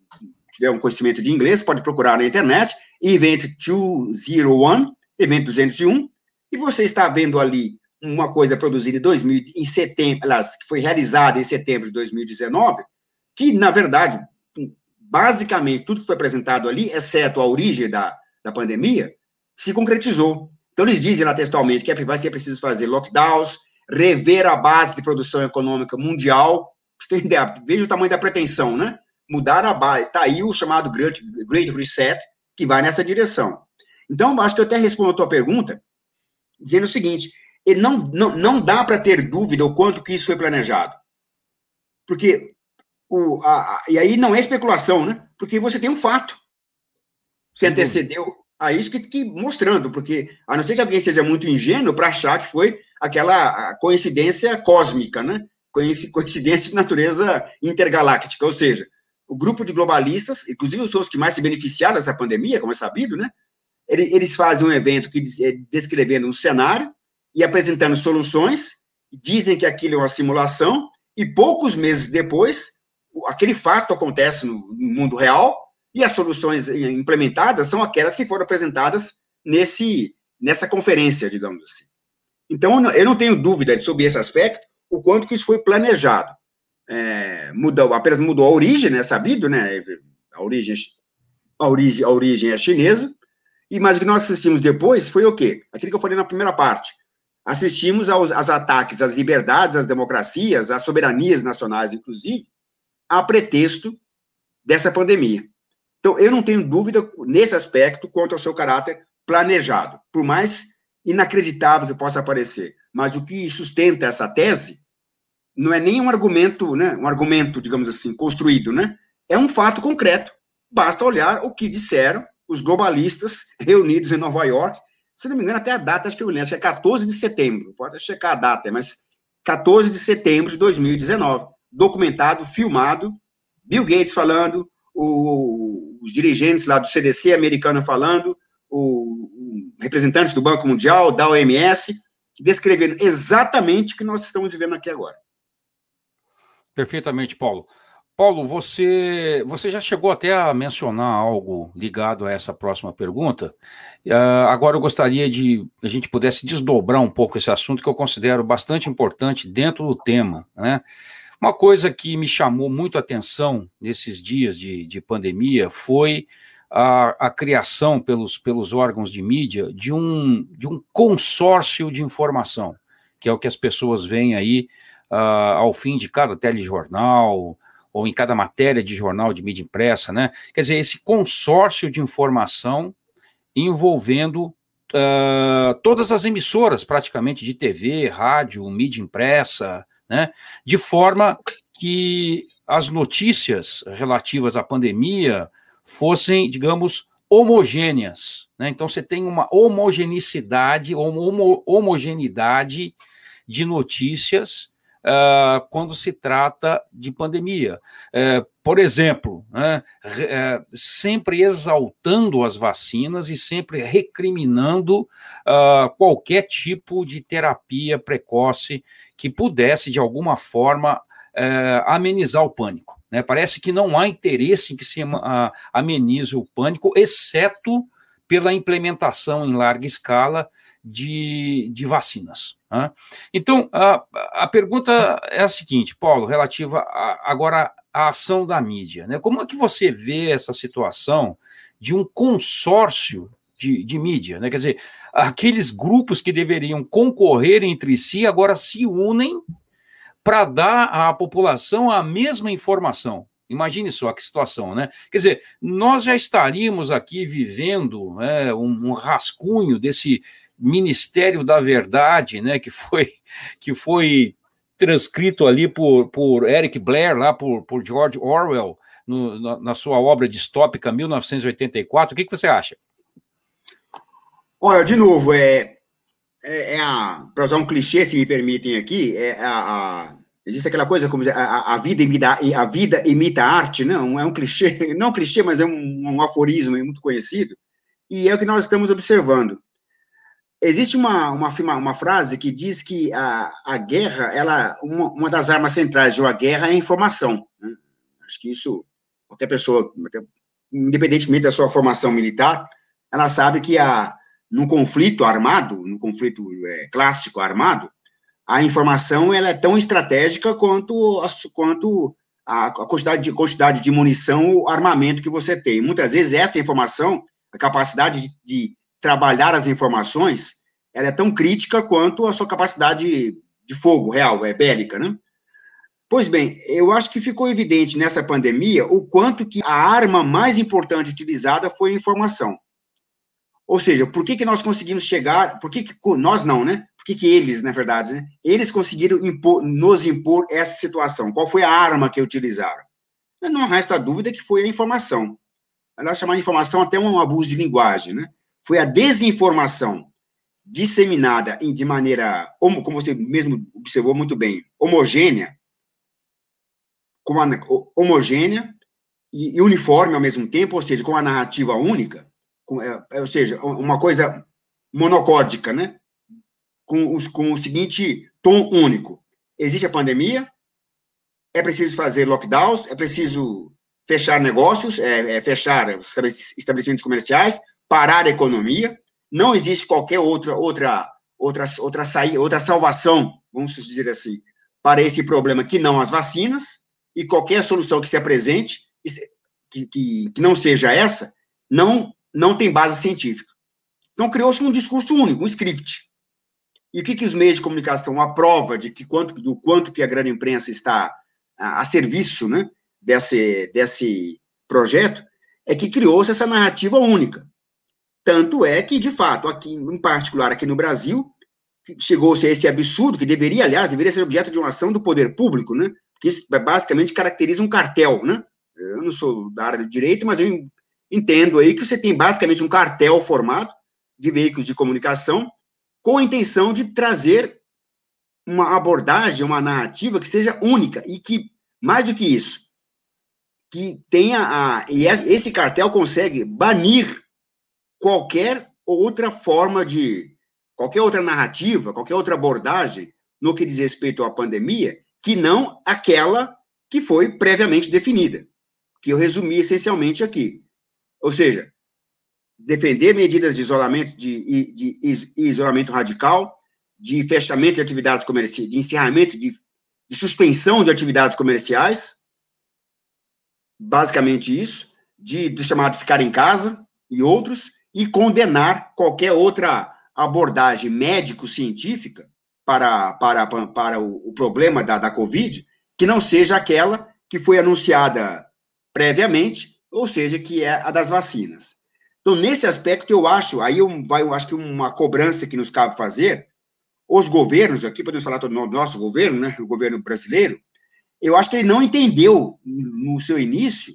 tiver um conhecimento de inglês, pode procurar na internet, Event 201, Evento 201, e você está vendo ali uma coisa produzida em 2000, em setembro, aliás, que foi realizada em setembro de 2019, que, na verdade, basicamente, tudo que foi apresentado ali, exceto a origem da, da pandemia, se concretizou. Então, eles dizem lá textualmente que é vai ser preciso fazer lockdowns, rever a base de produção econômica mundial. Você tem ideia? Veja o tamanho da pretensão, né? Mudar a base. Está aí o chamado Great, Great Reset, que vai nessa direção. Então, acho que eu até respondo a tua pergunta, dizendo o seguinte: não, não, não dá para ter dúvida o quanto que isso foi planejado. Porque, o, a, a, e aí não é especulação, né? Porque você tem um fato que antecedeu a isso que, que, mostrando, porque a não ser que alguém seja muito ingênuo para achar que foi aquela coincidência cósmica, né? Coincidência de natureza intergaláctica, ou seja, o grupo de globalistas, inclusive os que mais se beneficiaram dessa pandemia, como é sabido, né? Eles fazem um evento que é, descrevendo um cenário e apresentando soluções, dizem que aquilo é uma simulação, e poucos meses depois, aquele fato acontece no mundo real, e as soluções implementadas são aquelas que foram apresentadas nesse, nessa conferência, digamos assim. Então, eu não tenho dúvida sobre esse aspecto, o quanto que isso foi planejado. É, mudou, apenas mudou a origem, né, sabido, né, a origem, a origem, a origem é chinesa, e mas o que nós assistimos depois foi o quê? Aquilo que eu falei na primeira parte. Assistimos aos, aos ataques às liberdades, às democracias, às soberanias nacionais, inclusive, a pretexto dessa pandemia. Então, eu não tenho dúvida nesse aspecto quanto ao seu caráter planejado, por mais inacreditável que possa parecer. Mas o que sustenta essa tese não é nem um argumento, né, um argumento, digamos assim, construído, né? É um fato concreto. Basta olhar o que disseram os globalistas reunidos em Nova York. Se não me engano, até a data, acho que eu lembro, acho que é 14 de setembro. Pode checar a data, mas 14 de setembro de 2019. Documentado, filmado, Bill Gates falando, o, os dirigentes lá do CDC americano falando, o, o representantes do Banco Mundial, da OMS, descrevendo exatamente o que nós estamos vivendo aqui agora. Perfeitamente, Paulo. Paulo, você, você já chegou até a mencionar algo ligado a essa próxima pergunta. Uh, agora eu gostaria de a gente pudesse desdobrar um pouco esse assunto que eu considero bastante importante dentro do tema, né? Uma coisa que me chamou muito a atenção nesses dias de, de pandemia foi a, a, criação pelos, pelos órgãos de mídia de um, de um consórcio de informação, que é o que as pessoas veem aí uh, ao fim de cada telejornal ou em cada matéria de jornal de mídia impressa, né? Quer dizer, esse consórcio de informação envolvendo uh, todas as emissoras, praticamente, de TV, rádio, mídia impressa, né? De forma que as notícias relativas à pandemia fossem, digamos, homogêneas. Né? Então você tem uma homogeneicidade, homo, homogeneidade de notícias uh, quando se trata de pandemia. Uh, por exemplo, né, uh, sempre exaltando as vacinas e sempre recriminando ah, qualquer tipo de terapia precoce que pudesse, de alguma forma, é, amenizar o pânico. Né? Parece que não há interesse em que se amenize o pânico, exceto pela implementação em larga escala de, de vacinas. Né? Então, a, a pergunta é a seguinte, Paulo, relativa a, agora à ação da mídia. Né? Como é que você vê essa situação de um consórcio de, de mídia? Né? Quer dizer, aqueles grupos que deveriam concorrer entre si agora se unem para dar à população a mesma informação. Imagine só que situação, né? Quer dizer, nós já estaríamos aqui vivendo é, um, um, rascunho desse Ministério da Verdade, né? Que foi, que foi transcrito ali por, por Eric Blair, lá por, por George Orwell, no, na, na, sua obra distópica 1984. O que, que você acha? Olha, de novo, é, é, é para usar um clichê, se me permitem aqui, é a, a Existe aquela coisa como a, a, vida imita, a vida imita a arte, não, é um clichê, não um clichê, mas é um, um aforismo muito conhecido, e é o que nós estamos observando. Existe uma, uma, uma frase que diz que a, a guerra, ela, uma, uma das armas centrais de uma guerra é a informação. Né? Acho que isso, qualquer pessoa, independentemente da sua formação militar, ela sabe que a, num conflito armado, num conflito é, clássico armado, a informação ela é tão estratégica quanto, a, quanto a, quantidade, de, quantidade de munição, o armamento que você tem. Muitas vezes essa informação, a capacidade de, de trabalhar as informações, ela é tão crítica quanto a sua capacidade de fogo real, é bélica, né? Pois bem, eu acho que ficou evidente nessa pandemia o quanto que a arma mais importante utilizada foi a informação. Ou seja, por que, que nós conseguimos chegar, por que, que nós não, né? Por que, que eles, na verdade, né? Eles conseguiram impor, nos impor essa situação. Qual foi a arma que utilizaram? Não resta dúvida que foi a informação. Ela chamar de informação até um abuso de linguagem, né? Foi a desinformação disseminada de maneira, como você mesmo observou muito bem, homogênea, homogênea e uniforme ao mesmo tempo, ou seja, com a narrativa única, ou seja, uma coisa monocórdica, né? Com, os, com o seguinte tom único: existe a pandemia, é preciso fazer lockdowns, é preciso fechar negócios, é, é fechar estabelecimentos comerciais, parar a economia. Não existe qualquer outra outra outra outra saída, outra salvação, vamos dizer assim, para esse problema que não as vacinas e qualquer solução que se apresente que, que, que não seja essa não não tem base científica. Então, criou-se um discurso único, um script. E o que, que os meios de comunicação, a prova de que quanto, do quanto que a grande imprensa está a, a serviço né, desse, desse projeto, é que criou-se essa narrativa única. Tanto é que, de fato, aqui, em particular aqui no Brasil, chegou-se a esse absurdo, que deveria, aliás, deveria ser objeto de uma ação do poder público, né? Que isso basicamente caracteriza um cartel, né? Eu não sou da área do direito, mas eu entendo aí que você tem basicamente um cartel formado de veículos de comunicação com a intenção de trazer uma abordagem, uma narrativa que seja única e que, mais do que isso, que tenha a. E esse cartel consegue banir qualquer outra forma de. qualquer outra narrativa, qualquer outra abordagem no que diz respeito à pandemia, que não aquela que foi previamente definida, que eu resumi essencialmente aqui. Ou seja, defender medidas de isolamento, de, de, isolamento radical, de fechamento de atividades comerciais, de encerramento, de, de suspensão de atividades comerciais, basicamente isso, de, do chamado ficar em casa e outros, e condenar qualquer outra abordagem médico-científica para, para, para o, o problema da, da Covid, que não seja aquela que foi anunciada previamente ou seja, que é a das vacinas. Então, nesse aspecto, eu acho, aí eu, eu acho que uma cobrança que nos cabe fazer, os governos, aqui podemos falar do nosso governo, né, o governo brasileiro, eu acho que ele não entendeu, no seu início,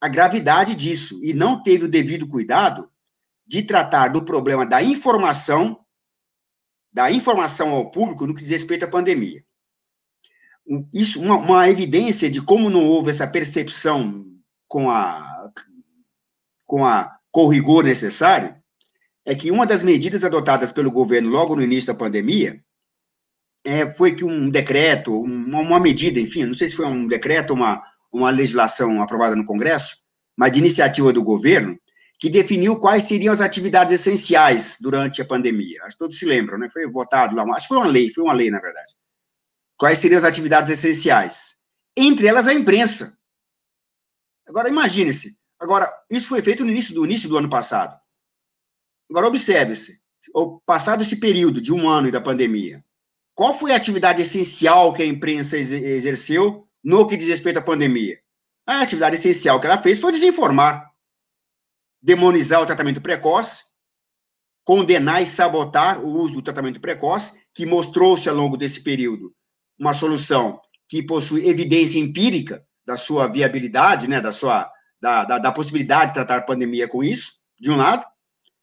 a gravidade disso, e não teve o devido cuidado de tratar do problema da informação, da informação ao público no que diz respeito à pandemia. Isso, uma, uma evidência de como não houve essa percepção com a com, a, com o rigor necessário, é que uma das medidas adotadas pelo governo logo no início da pandemia é, foi que um decreto, uma, uma, medida, enfim, não sei se foi um decreto, uma, uma legislação aprovada no Congresso, mas de iniciativa do governo, que definiu quais seriam as atividades essenciais durante a pandemia. Acho que todos se lembram, né? Foi votado lá, acho que foi uma lei, foi uma lei, na verdade. Quais seriam as atividades essenciais? Entre elas, a imprensa. Agora, imagine-se, Agora, isso foi feito no início do, início do ano passado. Agora, observe-se, passado esse período de um ano da pandemia, qual foi a atividade essencial que a imprensa exerceu no que diz respeito à pandemia? A atividade essencial que ela fez foi desinformar, demonizar o tratamento precoce, condenar e sabotar o uso do tratamento precoce, que mostrou-se ao longo desse período uma solução que possui evidência empírica da sua viabilidade, né, da sua da, da, da possibilidade de tratar a pandemia com isso, de um lado.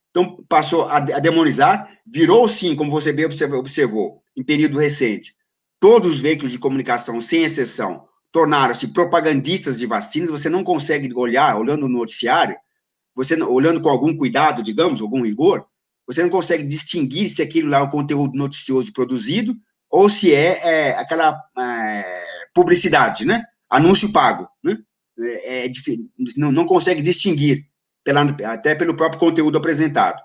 Então, passou a, a demonizar, virou sim, como você bem observou, observou, em período recente, todos os veículos de comunicação, sem exceção, tornaram-se propagandistas de vacinas. Você não consegue olhar, olhando no noticiário, você olhando com algum cuidado, digamos, algum rigor, você não consegue distinguir se aquilo lá é um conteúdo noticioso produzido ou se é, é aquela é, publicidade, né? Anúncio pago, né? É, é não, não consegue distinguir, pela, até pelo próprio conteúdo apresentado.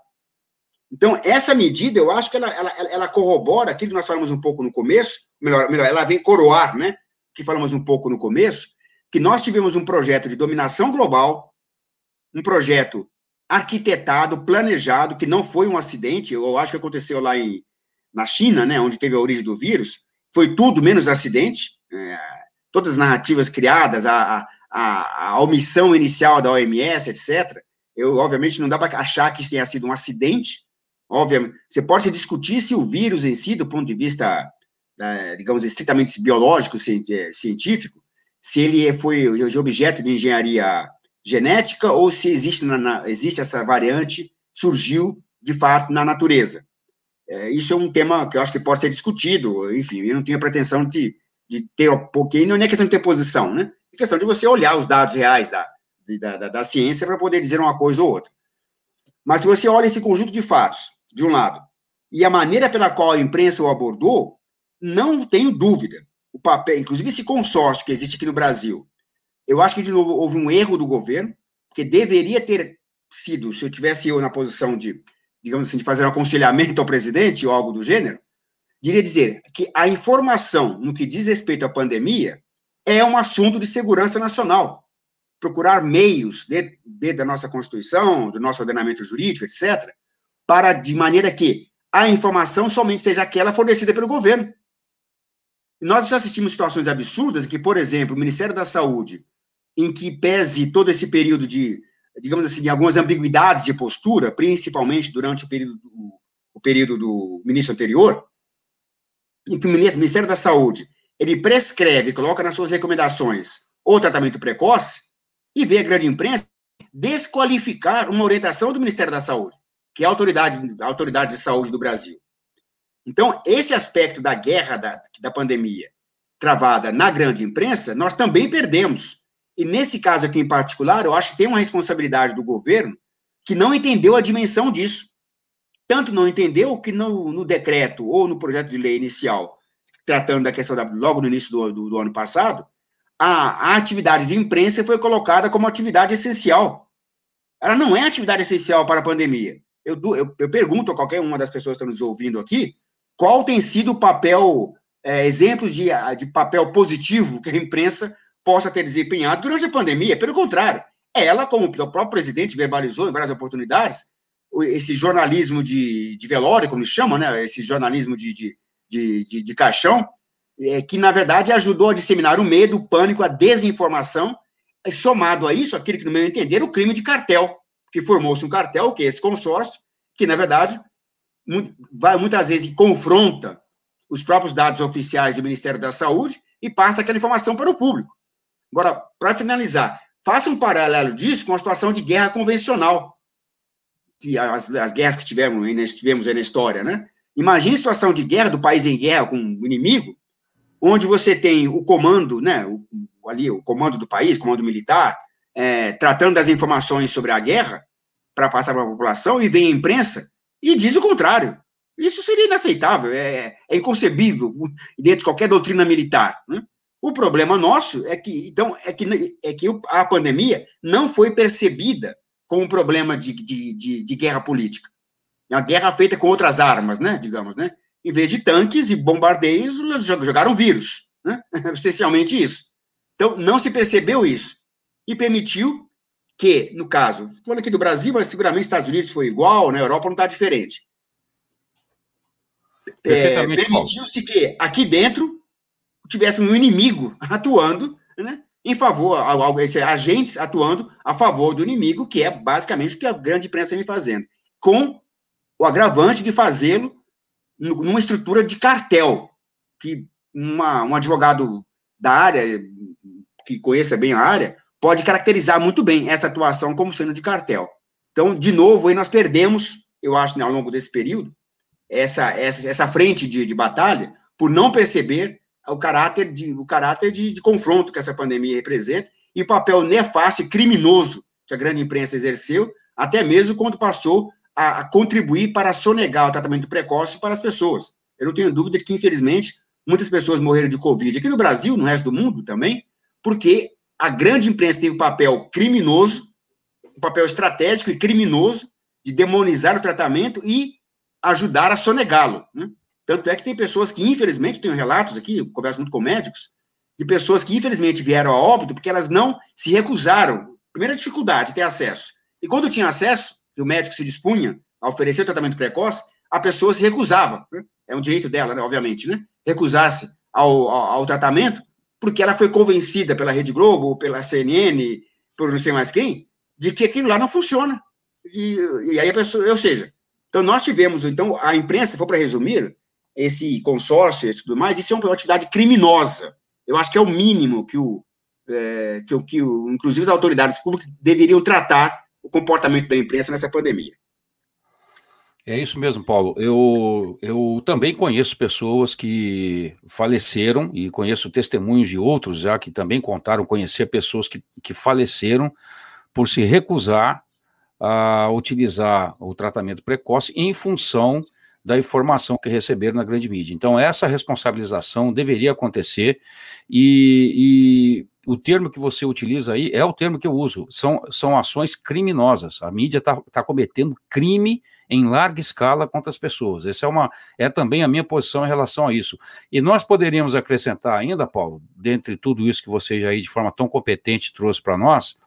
Então, essa medida, eu acho que ela, ela, ela corrobora aquilo que nós falamos um pouco no começo, melhor, melhor, ela vem coroar, né? Que falamos um pouco no começo, que nós tivemos um projeto de dominação global, um projeto arquitetado, planejado, que não foi um acidente, eu acho que aconteceu lá em, na China, né, onde teve a origem do vírus, foi tudo menos acidente, é, todas as narrativas criadas, a, a, a omissão inicial da OMS, etc., eu, obviamente, não dá para achar que isso tenha sido um acidente, obviamente, você pode discutir se o vírus em si, do ponto de vista, é, digamos, estritamente biológico, é, científico, se ele foi objeto de engenharia genética ou se existe, na, existe essa variante, surgiu, de fato, na natureza. É, isso é um tema que eu acho que pode ser discutido, enfim, eu não tenho a pretensão de, de ter pouquinho, não é questão de ter posição, né? É questão de você olhar os dados reais da, da, da, da ciência para poder dizer uma coisa ou outra. Mas se você olha esse conjunto de fatos, de um lado, e a maneira pela qual a imprensa o abordou, não tenho dúvida. O papel, inclusive esse consórcio que existe aqui no Brasil, eu acho que, de novo, houve um erro do governo, porque deveria ter sido, se eu tivesse eu na posição de digamos assim, de fazer um aconselhamento ao presidente ou algo do gênero, diria dizer que a informação no que diz respeito à pandemia é um assunto de segurança nacional. Procurar meios dentro de, da nossa Constituição, do nosso ordenamento jurídico, etc., para de maneira que a informação somente seja aquela fornecida pelo governo. Nós já assistimos situações absurdas que, por exemplo, o Ministério da Saúde, em que pese todo esse período de digamos assim, algumas ambiguidades de postura, principalmente durante o período do, o período do ministro anterior, em que o Ministério da Saúde ele prescreve, coloca nas suas recomendações o tratamento precoce, e vê a grande imprensa desqualificar uma orientação do Ministério da Saúde, que é a autoridade, a autoridade de saúde do Brasil. Então, esse aspecto da guerra da, da pandemia travada na grande imprensa, nós também perdemos e nesse caso aqui em particular, eu acho que tem uma responsabilidade do governo que não entendeu a dimensão disso. Tanto não entendeu que no, no decreto ou no projeto de lei inicial, tratando da questão da, logo no início do, do, do ano passado, a, a, atividade de imprensa foi colocada como atividade essencial. Ela não é atividade essencial para a pandemia. Eu, eu, eu pergunto a qualquer uma das pessoas que estão nos ouvindo aqui, qual tem sido o papel, é, exemplos de, de papel positivo que a imprensa possa ter desempenhado durante a pandemia. Pelo contrário, ela, como o próprio presidente verbalizou em várias oportunidades, esse jornalismo de, de velório, como chama, né? esse jornalismo de, de, de, de caixão, é, que, na verdade, ajudou a disseminar o medo, o pânico, a desinformação, somado a isso, aquilo que, no meu entender, o crime de cartel, que formou-se um cartel, que é esse consórcio, que, na verdade, muitas vezes confronta os próprios dados oficiais do Ministério da Saúde e passa aquela informação para o público. Agora, para finalizar, faça um paralelo disso com a situação de guerra convencional, que as, as guerras que tivemos, tivemos aí na história, né? Imagine situação de guerra, do país em guerra com o inimigo, onde você tem o comando, né, o, ali, o comando do país, comando militar, é, tratando das informações sobre a guerra para passar para a população, e vem a imprensa e diz o contrário. Isso seria inaceitável, é, é inconcebível dentro de qualquer doutrina militar. Né? O problema nosso é que, então, é que, é que a pandemia não foi percebida como um problema de, de, de, de guerra política. É uma guerra feita com outras armas, né, digamos, né? Em vez de tanques e bombardeios, jogaram vírus, né? Essencialmente isso. Então, não se percebeu isso. E permitiu que, no caso, falando aqui do Brasil, mas seguramente Estados Unidos foi igual, na né? Europa não está diferente. É, Permitiu-se que aqui dentro tivesse um inimigo atuando, né, em favor, agentes atuando a favor do inimigo, que é basicamente o que a grande imprensa vem fazendo, com o agravante de fazê-lo numa estrutura de cartel, que uma, um advogado da área, que conheça bem a área, pode caracterizar muito bem essa atuação como sendo de cartel. Então, de novo, aí nós perdemos, eu acho, ao longo desse período, essa, essa, essa frente de, de batalha, por não perceber o caráter de, o caráter de, de confronto que essa pandemia representa e o papel nefasto e criminoso que a grande imprensa exerceu, até mesmo quando passou a, a, contribuir para sonegar o tratamento precoce para as pessoas. Eu não tenho dúvida de que, infelizmente, muitas pessoas morreram de Covid aqui no Brasil, no resto do mundo também, porque a grande imprensa teve um papel criminoso, um papel estratégico e criminoso de demonizar o tratamento e ajudar a sonegá-lo. Né? Tanto é que tem pessoas que, infelizmente, tenho relatos aqui, eu converso muito com médicos, de pessoas que, infelizmente, vieram a óbito porque elas não se recusaram. Primeira dificuldade, ter acesso. E quando tinha acesso, e o médico se dispunha a oferecer o tratamento precoce, a pessoa se recusava. Né? É um direito dela, né, obviamente, né? Recusar-se ao, ao, ao, tratamento, porque ela foi convencida pela Rede Globo, pela CNN, por não sei mais quem, de que aquilo lá não funciona. E, e aí a pessoa, ou seja, então nós tivemos, então, a imprensa, se for para resumir, esse consórcio e tudo mais, isso é uma atividade criminosa. Eu acho que é o mínimo que o, é, que, que inclusive as autoridades públicas deveriam tratar o comportamento da imprensa nessa pandemia. É isso mesmo, Paulo. Eu, eu também conheço pessoas que faleceram e conheço testemunhos de outros já que também contaram conhecer pessoas que, que faleceram por se recusar a utilizar o tratamento precoce em função da informação que receberam na grande mídia. Então, essa responsabilização deveria acontecer e, o termo que você utiliza aí é o termo que eu uso, são, são ações criminosas. A mídia está tá cometendo crime em larga escala contra as pessoas. Essa é, uma, é também a minha posição em relação a isso. E nós poderíamos acrescentar ainda, Paulo, dentre tudo isso que você já aí de forma tão competente trouxe para nós,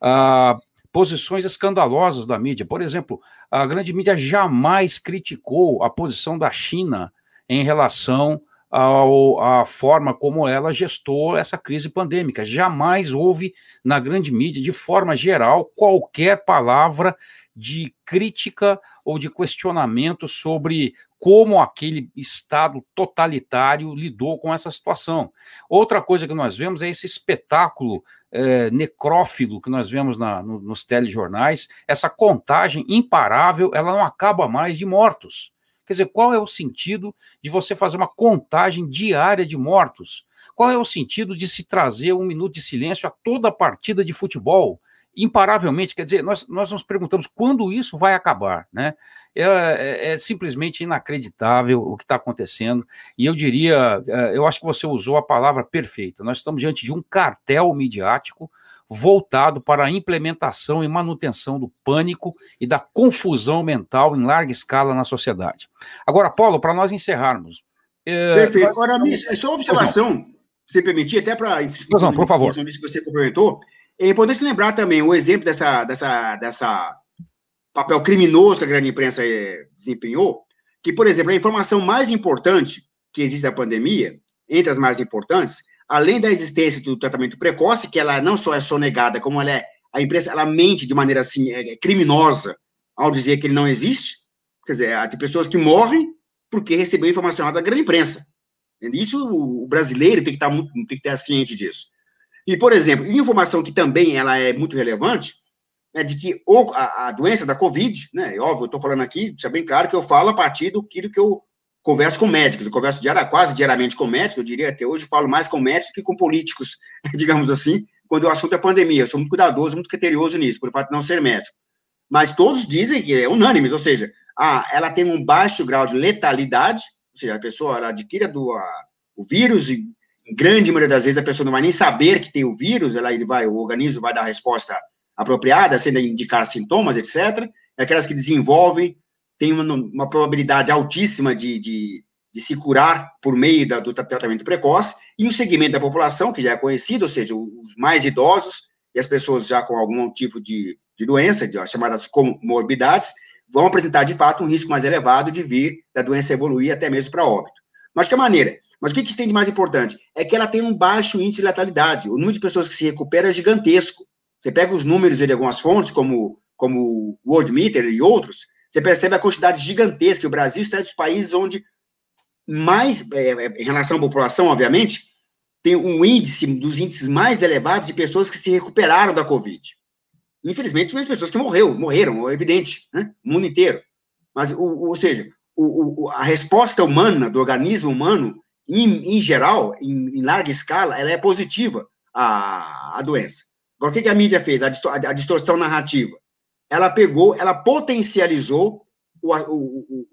a posições escandalosas da mídia. Por exemplo, a grande mídia jamais criticou a posição da China em relação à forma como ela gestou essa crise pandêmica. Jamais houve na grande mídia, de forma geral, qualquer palavra de crítica ou de questionamento sobre como aquele Estado totalitário lidou com essa situação. Outra coisa que nós vemos é esse espetáculo é, necrófilo que nós vemos na, no, nos telejornais, essa contagem imparável, ela não acaba mais de mortos. Quer dizer, qual é o sentido de você fazer uma contagem diária de mortos? Qual é o sentido de se trazer um minuto de silêncio a toda partida de futebol? Imparavelmente, quer dizer, nós, nós nos perguntamos quando isso vai acabar, né? É, é, é, simplesmente inacreditável o que está acontecendo. E eu diria, é, eu acho que você usou a palavra perfeita. Nós estamos diante de um cartel midiático voltado para a implementação e manutenção do pânico e da confusão mental em larga escala na sociedade. Agora, Paulo, para nós encerrarmos. É, Perfeito. Agora, só uma observação, se permitir, até para. Não, por favor. Que você complementou. É importante lembrar também o exemplo dessa, dessa, dessa papel criminoso que a grande imprensa eh, desempenhou, que, por exemplo, a informação mais importante que existe da pandemia, entre as mais importantes, além da existência do tratamento precoce, que ela não só é sonegada, como ela é, a imprensa, ela mente de maneira assim, é, criminosa, ao dizer que ele não existe, quer dizer, tem pessoas que morrem porque recebeu informação da grande imprensa. Isso o brasileiro tem que estar muito, tem que estar ciente disso. E, por exemplo, informação que também ela é muito relevante é de que a, a, doença da Covid, né, é óbvio, eu estou falando aqui, deixa bem claro que eu falo a partir do que eu converso com médicos, eu converso diária, quase diariamente com médicos, eu diria até hoje, falo mais com médicos que com políticos, digamos assim, quando o assunto é pandemia. Eu sou muito cuidadoso, muito criterioso nisso, por fato de não ser médico. Mas todos dizem que é unânimes, ou seja, a, ela tem um baixo grau de letalidade, ou seja, a pessoa adquire do, a, o vírus e, grande maioria das vezes, a pessoa não vai nem saber que tem o vírus, ela, ele vai, o organismo vai dar a resposta apropriada, sendo indicar sintomas, etc. É aquelas que desenvolvem, têm uma, uma probabilidade altíssima de, de, de, se curar por meio da, do tratamento precoce, e o segmento da população, que já é conhecido, ou seja, os mais idosos e as pessoas já com algum tipo de, de doença, de, as chamadas comorbidades, vão apresentar, de fato, um risco mais elevado de vir da doença evoluir até mesmo para óbito. Mas, que maneira? Mas o que, que tem de mais importante? É que ela tem um baixo índice de letalidade. O número de pessoas que se recupera é gigantesco. Você pega os números de algumas fontes, como, como World Meter e outros, você percebe a quantidade gigantesca. O Brasil está entre os países onde mais, é, é, em relação à população, obviamente, tem um índice, dos índices mais elevados de pessoas que se recuperaram da Covid. Infelizmente, as pessoas que morreram, morreram, é evidente, né? O mundo inteiro. Mas, o, ou seja, o, o, a resposta humana, do organismo humano, em, em geral, em, em, larga escala, ela é positiva à, à doença. Agora, o que, a mídia fez? A, a, distorção narrativa. Ela pegou, ela potencializou o, o, o,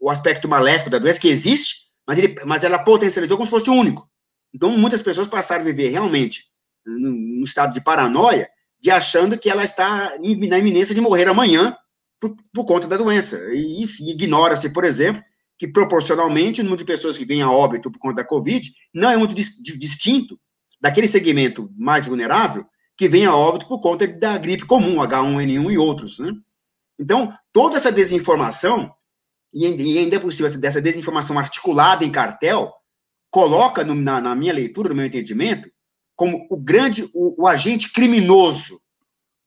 o aspecto maléfico da doença, que existe, mas, ele, mas ela potencializou como se fosse único. Então, muitas pessoas passaram a viver realmente num estado de paranoia, de achando que ela está na iminência de morrer amanhã, por, por conta da doença. E, e ignora-se, por exemplo, que proporcionalmente o número de pessoas que vêm a óbito por conta da Covid não é muito dis, distinto daquele segmento mais vulnerável que vem a óbito por conta da gripe comum, H1N1 e outros, né? Então, toda essa desinformação, e ainda é possível dessa desinformação articulada em cartel, coloca no, na, na, minha leitura, no meu entendimento, como o grande, o, o agente criminoso,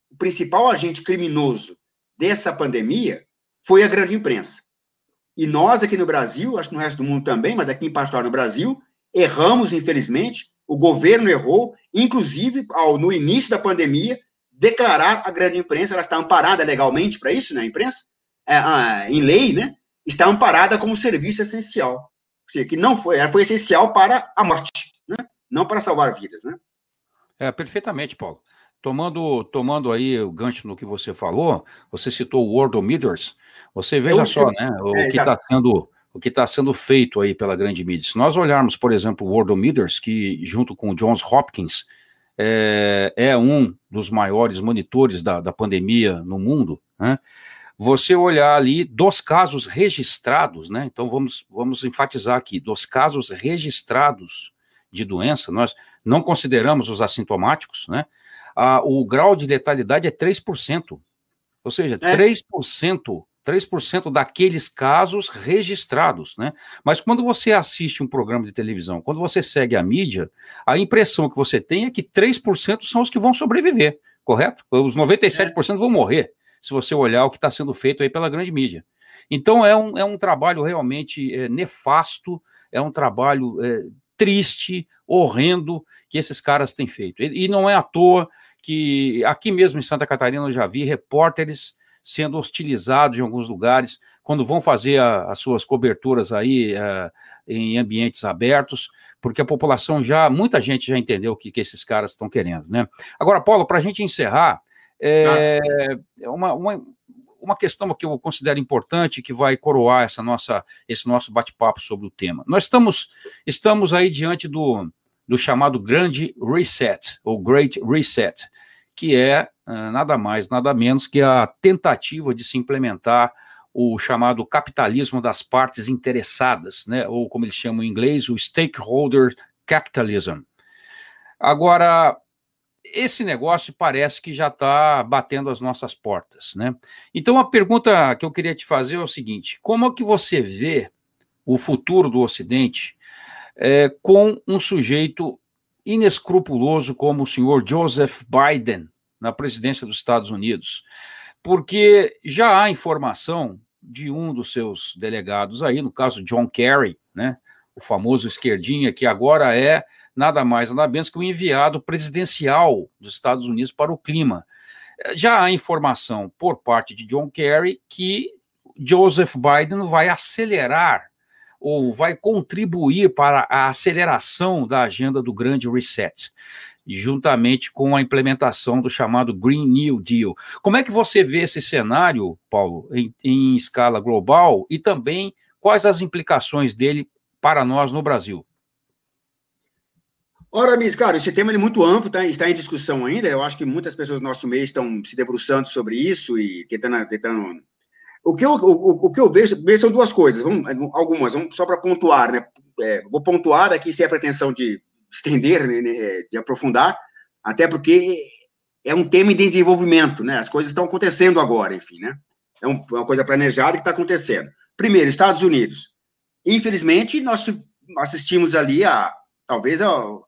o principal agente criminoso dessa pandemia foi a grande imprensa. E nós aqui no Brasil, acho que no resto do mundo também, mas aqui em particular no Brasil, erramos, infelizmente, o governo errou, inclusive, ao, no início da pandemia, declarar a grande imprensa, ela está amparada legalmente para isso, né, a imprensa, é, a, em lei, né, está amparada como serviço essencial. Ou seja, que não foi, ela foi essencial para a morte, né, não para salvar vidas, né. É, perfeitamente, Paulo. Tomando, tomando aí o gancho no que você falou, você citou o Worldometers, você veja Eu, só, né, o é, que está sendo o que está sendo feito aí pela grande mídia. Se nós olharmos, por exemplo, o Worldometers, que junto com o Johns Hopkins é, é um dos maiores monitores da, da pandemia no mundo, né? Você olhar ali dos casos registrados, né? Então vamos, vamos enfatizar aqui, dos casos registrados de doença, nós não consideramos os assintomáticos, né? a, o grau de letalidade é 3%. Ou seja, é. 3%, 3% daqueles casos registrados, né? Mas quando você assiste um programa de televisão, quando você segue a mídia, a impressão que você tem é que 3% são os que vão sobreviver, correto? Os 97% é. vão morrer, se você olhar o que está sendo feito aí pela grande mídia. Então é um, é um trabalho realmente é, nefasto, é um trabalho é, triste, horrendo que esses caras têm feito. E, e não é à toa que aqui mesmo em Santa Catarina eu já vi repórteres sendo hostilizados em alguns lugares quando vão fazer a, as suas coberturas aí uh, em ambientes abertos, porque a população já, muita gente já entendeu o que, que esses caras estão querendo, né? Agora, Paulo, para a gente encerrar, é, ah. uma, uma, uma questão que eu considero importante que vai coroar essa nossa, esse nosso bate-papo sobre o tema. Nós estamos, estamos aí diante do, do chamado Grande Reset, ou Great Reset, que é nada mais, nada menos que a tentativa de se implementar o chamado capitalismo das partes interessadas, né, ou como eles chamam em inglês, o stakeholder capitalism. Agora, esse negócio parece que já está batendo as nossas portas, né? Então a pergunta que eu queria te fazer é o seguinte: como é que você vê o futuro do Ocidente é, com um sujeito inescrupuloso como o senhor Joseph Biden na presidência dos Estados Unidos, porque já há informação de um dos seus delegados aí, no caso John Kerry, né, o famoso esquerdinha, que agora é nada mais nada menos que o enviado presidencial dos Estados Unidos para o clima. Já há informação por parte de John Kerry que Joseph Biden vai acelerar ou vai contribuir para a aceleração da agenda do grande reset, juntamente com a implementação do chamado Green New Deal. Como é que você vê esse cenário, Paulo, em, em escala global e também quais as implicações dele para nós no Brasil? Ora, Miss, cara, esse tema é muito amplo, tá, está em discussão ainda. Eu acho que muitas pessoas do nosso meio estão se debruçando sobre isso e tentando, tentando o que eu, o, o que eu vejo, são duas coisas, vamos, algumas, vamos, só para pontuar, né? É, vou pontuar aqui sem a pretensão de estender, né, né, é, de aprofundar, até porque é um tema em desenvolvimento, né? As coisas estão acontecendo agora, enfim, né? É uma coisa planejada que está acontecendo. Primeiro, Estados Unidos. Infelizmente, nós assistimos ali a, talvez, ao,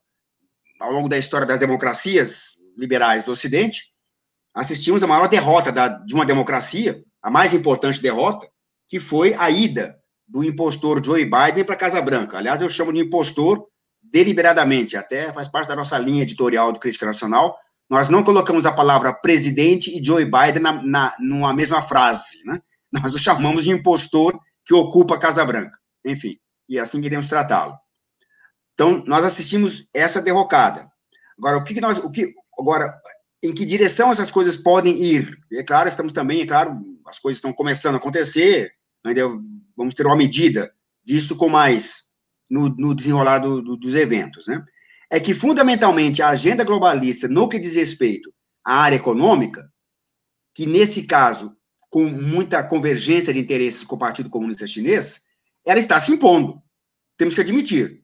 ao longo da história das democracias liberais do Ocidente, assistimos a maior derrota da, de uma democracia, a mais importante derrota, que foi a ida do impostor Joe Biden para Casa Branca. Aliás, eu chamo de impostor deliberadamente, até faz parte da nossa linha editorial do Crítica Nacional. Nós não colocamos a palavra presidente e Joe Biden na, na, numa mesma frase, né? Nós o chamamos de impostor que ocupa a Casa Branca. Enfim, e assim queremos tratá-lo. Então, nós assistimos essa derrocada. Agora, o que, que nós, o que, agora, em que direção essas coisas podem ir? É claro, estamos também, é claro, as coisas estão começando a acontecer, ainda vamos ter uma medida disso com mais no, no desenrolar do, do, dos eventos, né? É que, fundamentalmente, a agenda globalista, no que diz respeito à área econômica, que nesse caso, com muita convergência de interesses com o Partido Comunista Chinês, ela está se impondo. Temos que admitir.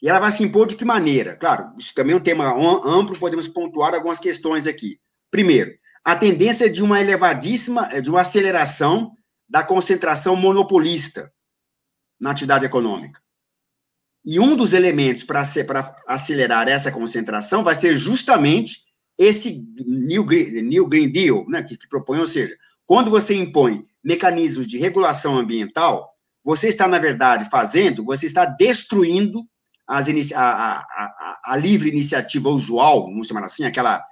E ela vai se impor de que maneira? Claro, isso também é um tema amplo, podemos pontuar algumas questões aqui. Primeiro, a tendência de uma elevadíssima, de uma aceleração da concentração monopolista na atividade econômica. E um dos elementos para acelerar essa concentração vai ser justamente esse New Green, New Green Deal, né, que, que propõe, ou seja, quando você impõe mecanismos de regulação ambiental, você está, na verdade, fazendo, você está destruindo as a, a, a, a, livre iniciativa usual, vamos chamar assim, aquela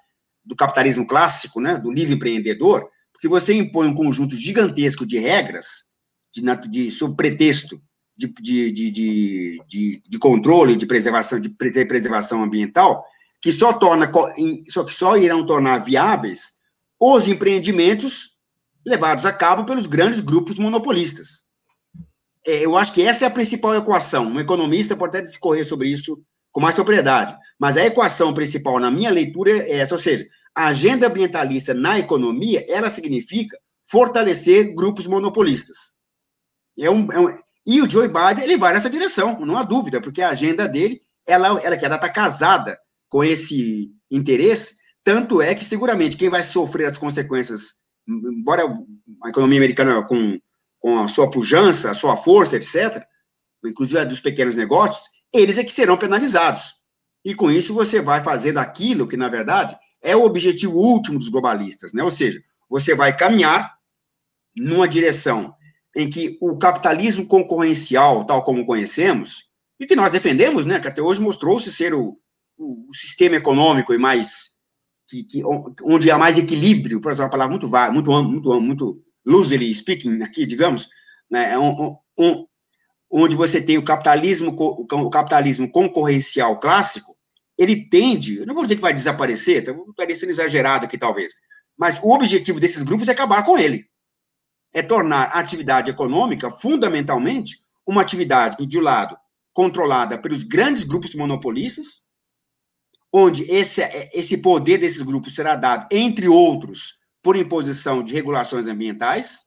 do capitalismo clássico, né, do livre empreendedor, porque você impõe um conjunto gigantesco de regras, de, de, sob pretexto de, de, de, de, de controle, de preservação, de preservação ambiental, que só, torna, só, que só irão tornar viáveis os empreendimentos levados a cabo pelos grandes grupos monopolistas. É, eu acho que essa é a principal equação. Um economista pode até discorrer sobre isso com mais propriedade, mas a equação principal, na minha leitura, é essa, ou seja, a agenda ambientalista na economia, ela significa fortalecer grupos monopolistas. É um, é um, e o Joe Biden, ele vai nessa direção, não há dúvida, porque a agenda dele, ela, ela, ela está casada com esse interesse, tanto é que, seguramente, quem vai sofrer as consequências, embora a economia americana com com a sua pujança, a sua força, etc., inclusive a dos pequenos negócios, eles é que serão penalizados. E com isso você vai fazendo aquilo que, na verdade, é o objetivo último dos globalistas, né? Ou seja, você vai caminhar numa direção em que o capitalismo concorrencial, tal como conhecemos, e que nós defendemos, né, que até hoje mostrou-se ser o, o, sistema econômico e mais que, que, onde há mais equilíbrio, por exemplo, uma palavra muito muito muito muito loosely speaking, aqui, digamos, né, é um, um, onde você tem o capitalismo, o capitalismo concorrencial clássico, ele tende, não vou dizer que vai desaparecer, estou tá parecendo exagerado aqui talvez, mas o objetivo desses grupos é acabar com ele. É tornar a atividade econômica, fundamentalmente, uma atividade que, de um lado, controlada pelos grandes grupos monopolistas, onde esse, esse poder desses grupos será dado, entre outros, por imposição de regulações ambientais.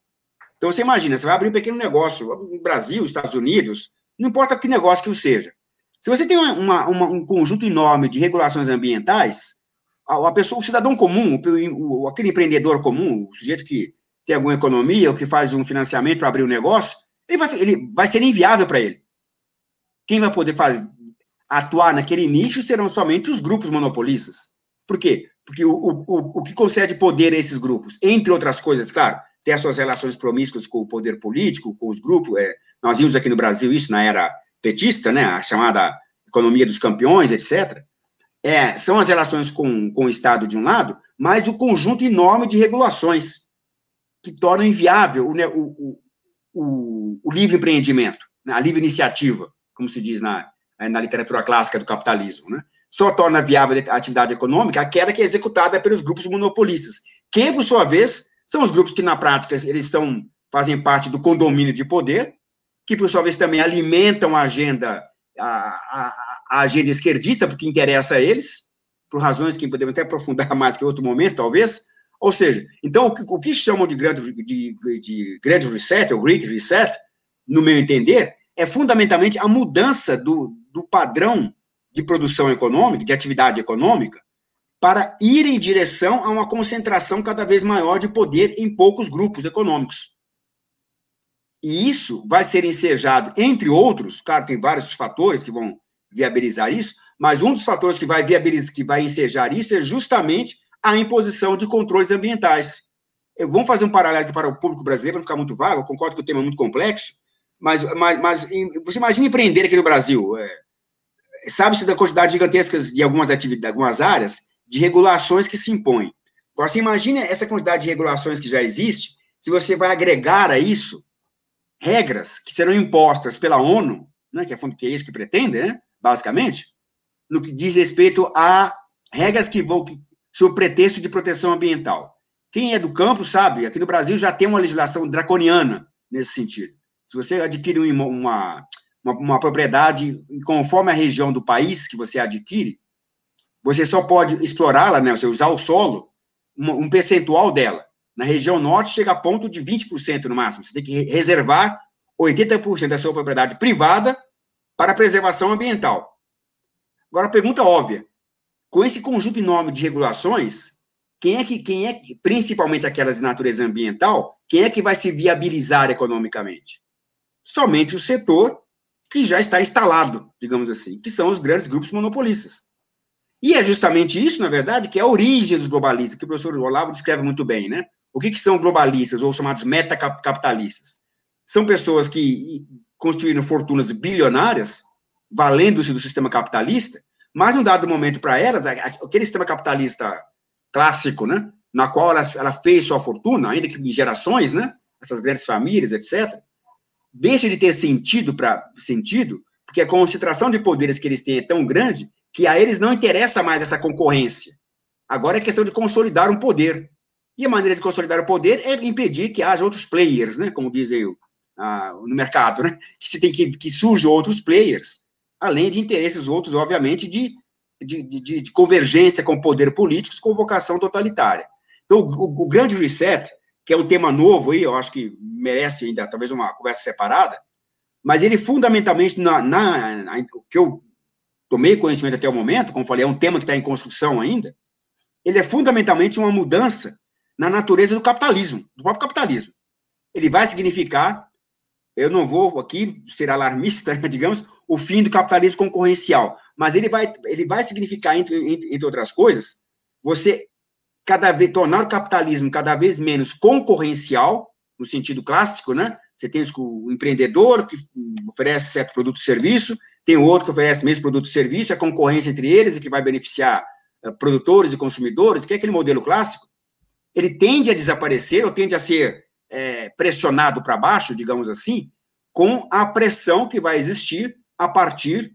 Então, você imagina, você vai abrir um pequeno negócio no Brasil, Estados Unidos, não importa que negócio que seja. Se você tem uma, uma, um conjunto enorme de regulações ambientais, a, a pessoa, o cidadão comum, o, o, aquele empreendedor comum, o sujeito que tem alguma economia ou que faz um financiamento para abrir um negócio, ele vai, ele vai ser inviável para ele. Quem vai poder fazer, atuar naquele nicho serão somente os grupos monopolistas. Por quê? Porque o, o, o que concede poder a esses grupos, entre outras coisas, claro, tem as suas relações promíscuas com o poder político, com os grupos. É, nós vimos aqui no Brasil isso na era petista, né, a chamada economia dos campeões, etc. É, são as relações com, com o Estado de um lado, mas o conjunto enorme de regulações que tornam inviável o, o, o, o livre empreendimento, né, a livre iniciativa, como se diz na, na literatura clássica do capitalismo, né? só torna viável a atividade econômica aquela que é executada pelos grupos monopolistas, que, por sua vez, são os grupos que, na prática, eles estão, fazem parte do condomínio de poder, que, por sua vez, também alimentam a agenda, a, a, a agenda esquerdista, porque interessa a eles, por razões que podemos até aprofundar mais que outro momento, talvez. Ou seja, então, o que, o que chamam de grande, de, de grande reset, ou Great Reset, no meu entender, é fundamentalmente a mudança do, do padrão de produção econômica, de atividade econômica, para ir em direção a uma concentração cada vez maior de poder em poucos grupos econômicos. E isso vai ser ensejado, entre outros, claro, tem vários fatores que vão viabilizar isso, mas um dos fatores que vai viabilizar, que vai ensejar isso é justamente a imposição de controles ambientais. Eu, vamos fazer um paralelo aqui para o público brasileiro, para não ficar muito vago, concordo que o tema é muito complexo, mas, mas, mas você imagina empreender aqui no Brasil. É, Sabe-se da quantidade gigantesca de algumas atividades, algumas áreas, de regulações que se impõem. Agora, você imagina essa quantidade de regulações que já existe, se você vai agregar a isso regras que serão impostas pela ONU, né, que é, que é isso que pretende, né, basicamente, no que diz respeito a regras que vão, sob pretexto de proteção ambiental. Quem é do campo sabe, aqui no Brasil já tem uma legislação draconiana nesse sentido. Se você adquire uma, uma, uma propriedade conforme a região do país que você adquire, você só pode explorá-la, né, usar o solo, um percentual dela. Na região norte chega a ponto de 20% no máximo. Você tem que reservar 80% da sua propriedade privada para preservação ambiental. Agora, a pergunta óbvia: com esse conjunto enorme de regulações, quem é que, quem é, principalmente aquelas de natureza ambiental, quem é que vai se viabilizar economicamente? Somente o setor que já está instalado, digamos assim, que são os grandes grupos monopolistas. E é justamente isso, na verdade, que é a origem dos globalistas, que o professor Olavo descreve muito bem, né? O que, que são globalistas, ou chamados metacapitalistas? São pessoas que construíram fortunas bilionárias valendo-se do sistema capitalista, mas num dado momento para elas, aquele sistema capitalista clássico, né, na qual ela, ela fez sua fortuna, ainda que em gerações, né, essas grandes famílias, etc., deixa de ter sentido para sentido, porque a concentração de poderes que eles têm é tão grande que a eles não interessa mais essa concorrência. Agora é questão de consolidar um poder. E a maneira de consolidar o poder é impedir que haja outros players, né, como dizem ah, no mercado, né, que se tem que que surjam outros players além de interesses outros, obviamente, de, de, de, de convergência com poder políticos com vocação totalitária. Então, o, o, grande reset, que é um tema novo aí, eu acho que merece ainda talvez uma conversa separada, mas ele fundamentalmente, na, na, na o que eu tomei conhecimento até o momento, como falei, é um tema que está em construção ainda, ele é fundamentalmente uma mudança na natureza do capitalismo, do próprio capitalismo. Ele vai significar eu não vou aqui ser alarmista, digamos, o fim do capitalismo concorrencial, mas ele vai, ele vai significar, entre, entre, outras coisas, você cada vez tornar o capitalismo cada vez menos concorrencial, no sentido clássico, né? Você tem o empreendedor que oferece certo produto ou serviço, tem o outro que oferece mesmo produto ou serviço, a concorrência entre eles e que vai beneficiar uh, produtores e consumidores, que é aquele modelo clássico, ele tende a desaparecer ou tende a ser é, pressionado para baixo, digamos assim, com a pressão que vai existir a partir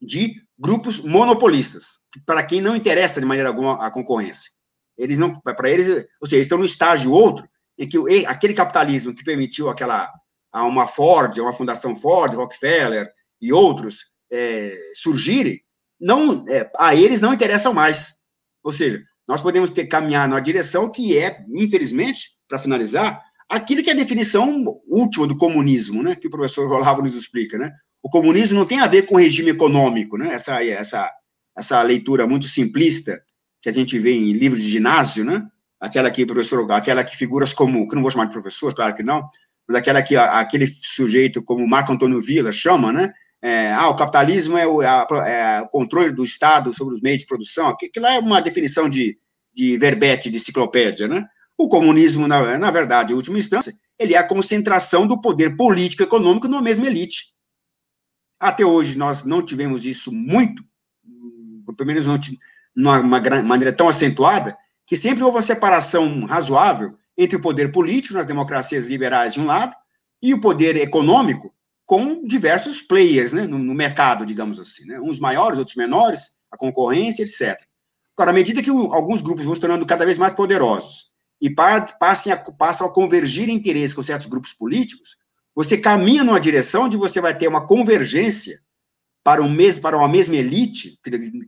de grupos monopolistas, para quem não interessa de maneira alguma a concorrência. Eles não, para eles, ou seja, eles estão no estágio outro em que aquele capitalismo que permitiu aquela a uma Ford, a uma fundação Ford, Rockefeller e outros é, surgirem, não, é, a eles não interessam mais. Ou seja, nós podemos ter caminhar na direção que é, infelizmente, para finalizar, aquilo que é a definição última do comunismo, né, que o professor Olavo nos explica, né? O comunismo não tem a ver com regime econômico, né? Essa essa essa leitura muito simplista que a gente vê em livros de ginásio, né? Aquela que professor, aquela que figuras como, que não vou chamar de professor, claro que não, mas aquela que aquele sujeito como Marco Antônio Villa chama, né? É, ah, o capitalismo é o, a, é o, controle do Estado sobre os meios de produção. Aquilo é uma definição de, de verbete, de enciclopédia, né? O comunismo, na, na verdade, em última instância, ele é a concentração do poder político e econômico numa mesma elite. Até hoje, nós não tivemos isso muito, pelo menos não numa maneira tão acentuada, que sempre houve uma separação razoável entre o poder político, nas democracias liberais, de um lado, e o poder econômico, com diversos players né, no, no mercado, digamos assim, né, uns maiores, outros menores, a concorrência, etc. Agora, à medida que o, alguns grupos vão se tornando cada vez mais poderosos e passem a, passam a convergir interesses com certos grupos políticos, você caminha numa direção onde você vai ter uma convergência para, um mes, para uma mesma elite,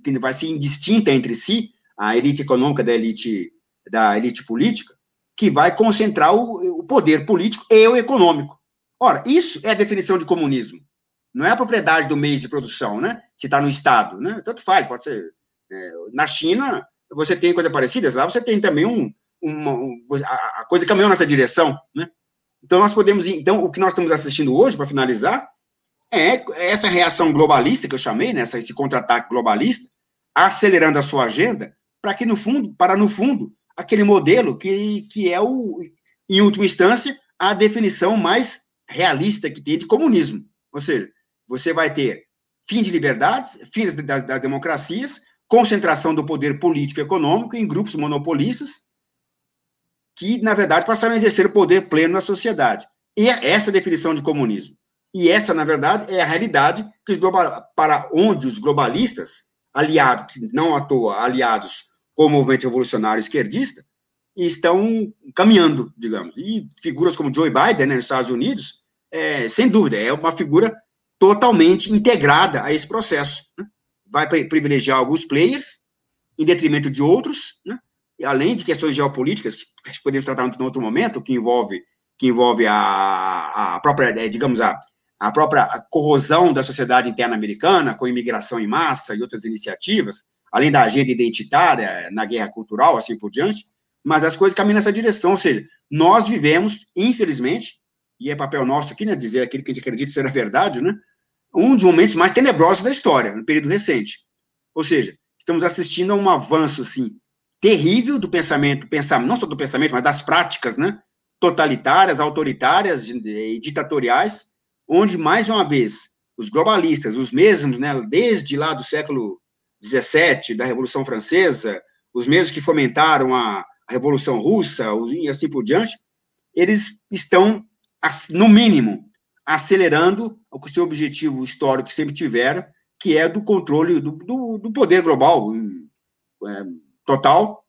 que, vai ser indistinta entre si, a elite econômica da elite, da elite política, que vai concentrar o, o poder político e o econômico. Ora, isso é a definição de comunismo. Não é a propriedade do meio de produção, né? Se está no Estado, né? Tanto faz, pode ser. É, na China, você tem coisa parecida, lá você tem também um, uma, um, a coisa caminhou nessa direção, né? Então, nós podemos. Então, o que nós estamos assistindo hoje, para finalizar, é essa reação globalista que eu chamei, né, esse contra-ataque globalista, acelerando a sua agenda, para que, no fundo, para no fundo, aquele modelo que, que é, o, em última instância, a definição mais realista que tem de comunismo. Ou seja, você vai ter fim de liberdades, fim das, das democracias, concentração do poder político e econômico em grupos monopolistas, que, na verdade, passaram a exercer o poder pleno na sociedade. E é essa a definição de comunismo. E essa, na verdade, é a realidade global, para onde os globalistas, aliados, não à toa, aliados com o movimento revolucionário esquerdista, estão caminhando, digamos. E figuras como Joe Biden, né, nos Estados Unidos, é, sem dúvida, é uma figura totalmente integrada a esse processo. Né? Vai privilegiar alguns players em detrimento de outros, né? Além de questões geopolíticas, que podemos tratar em outro momento, que envolve, que envolve a, a própria, é, digamos, a, a própria corrosão da sociedade interna americana, com imigração em massa e outras iniciativas, além da agenda identitária na guerra cultural, assim por diante, mas as coisas caminham nessa direção, ou seja, nós vivemos, infelizmente, e é papel nosso aqui, né, dizer aquilo que a gente acredita ser a verdade, né, um dos momentos mais tenebrosos da história, no período recente. Ou seja, estamos assistindo a um avanço, assim, terrível do pensamento, pensamento, não só do pensamento, mas das práticas, né, totalitárias, autoritárias e ditatoriais, onde, mais uma vez, os globalistas, os mesmos, né, desde lá do século XVII, da Revolução Francesa, os mesmos que fomentaram a, Revolução Russa, e assim por diante, eles estão, no mínimo, acelerando o seu objetivo histórico que sempre tiveram, que é do controle do, do, do poder global é, total,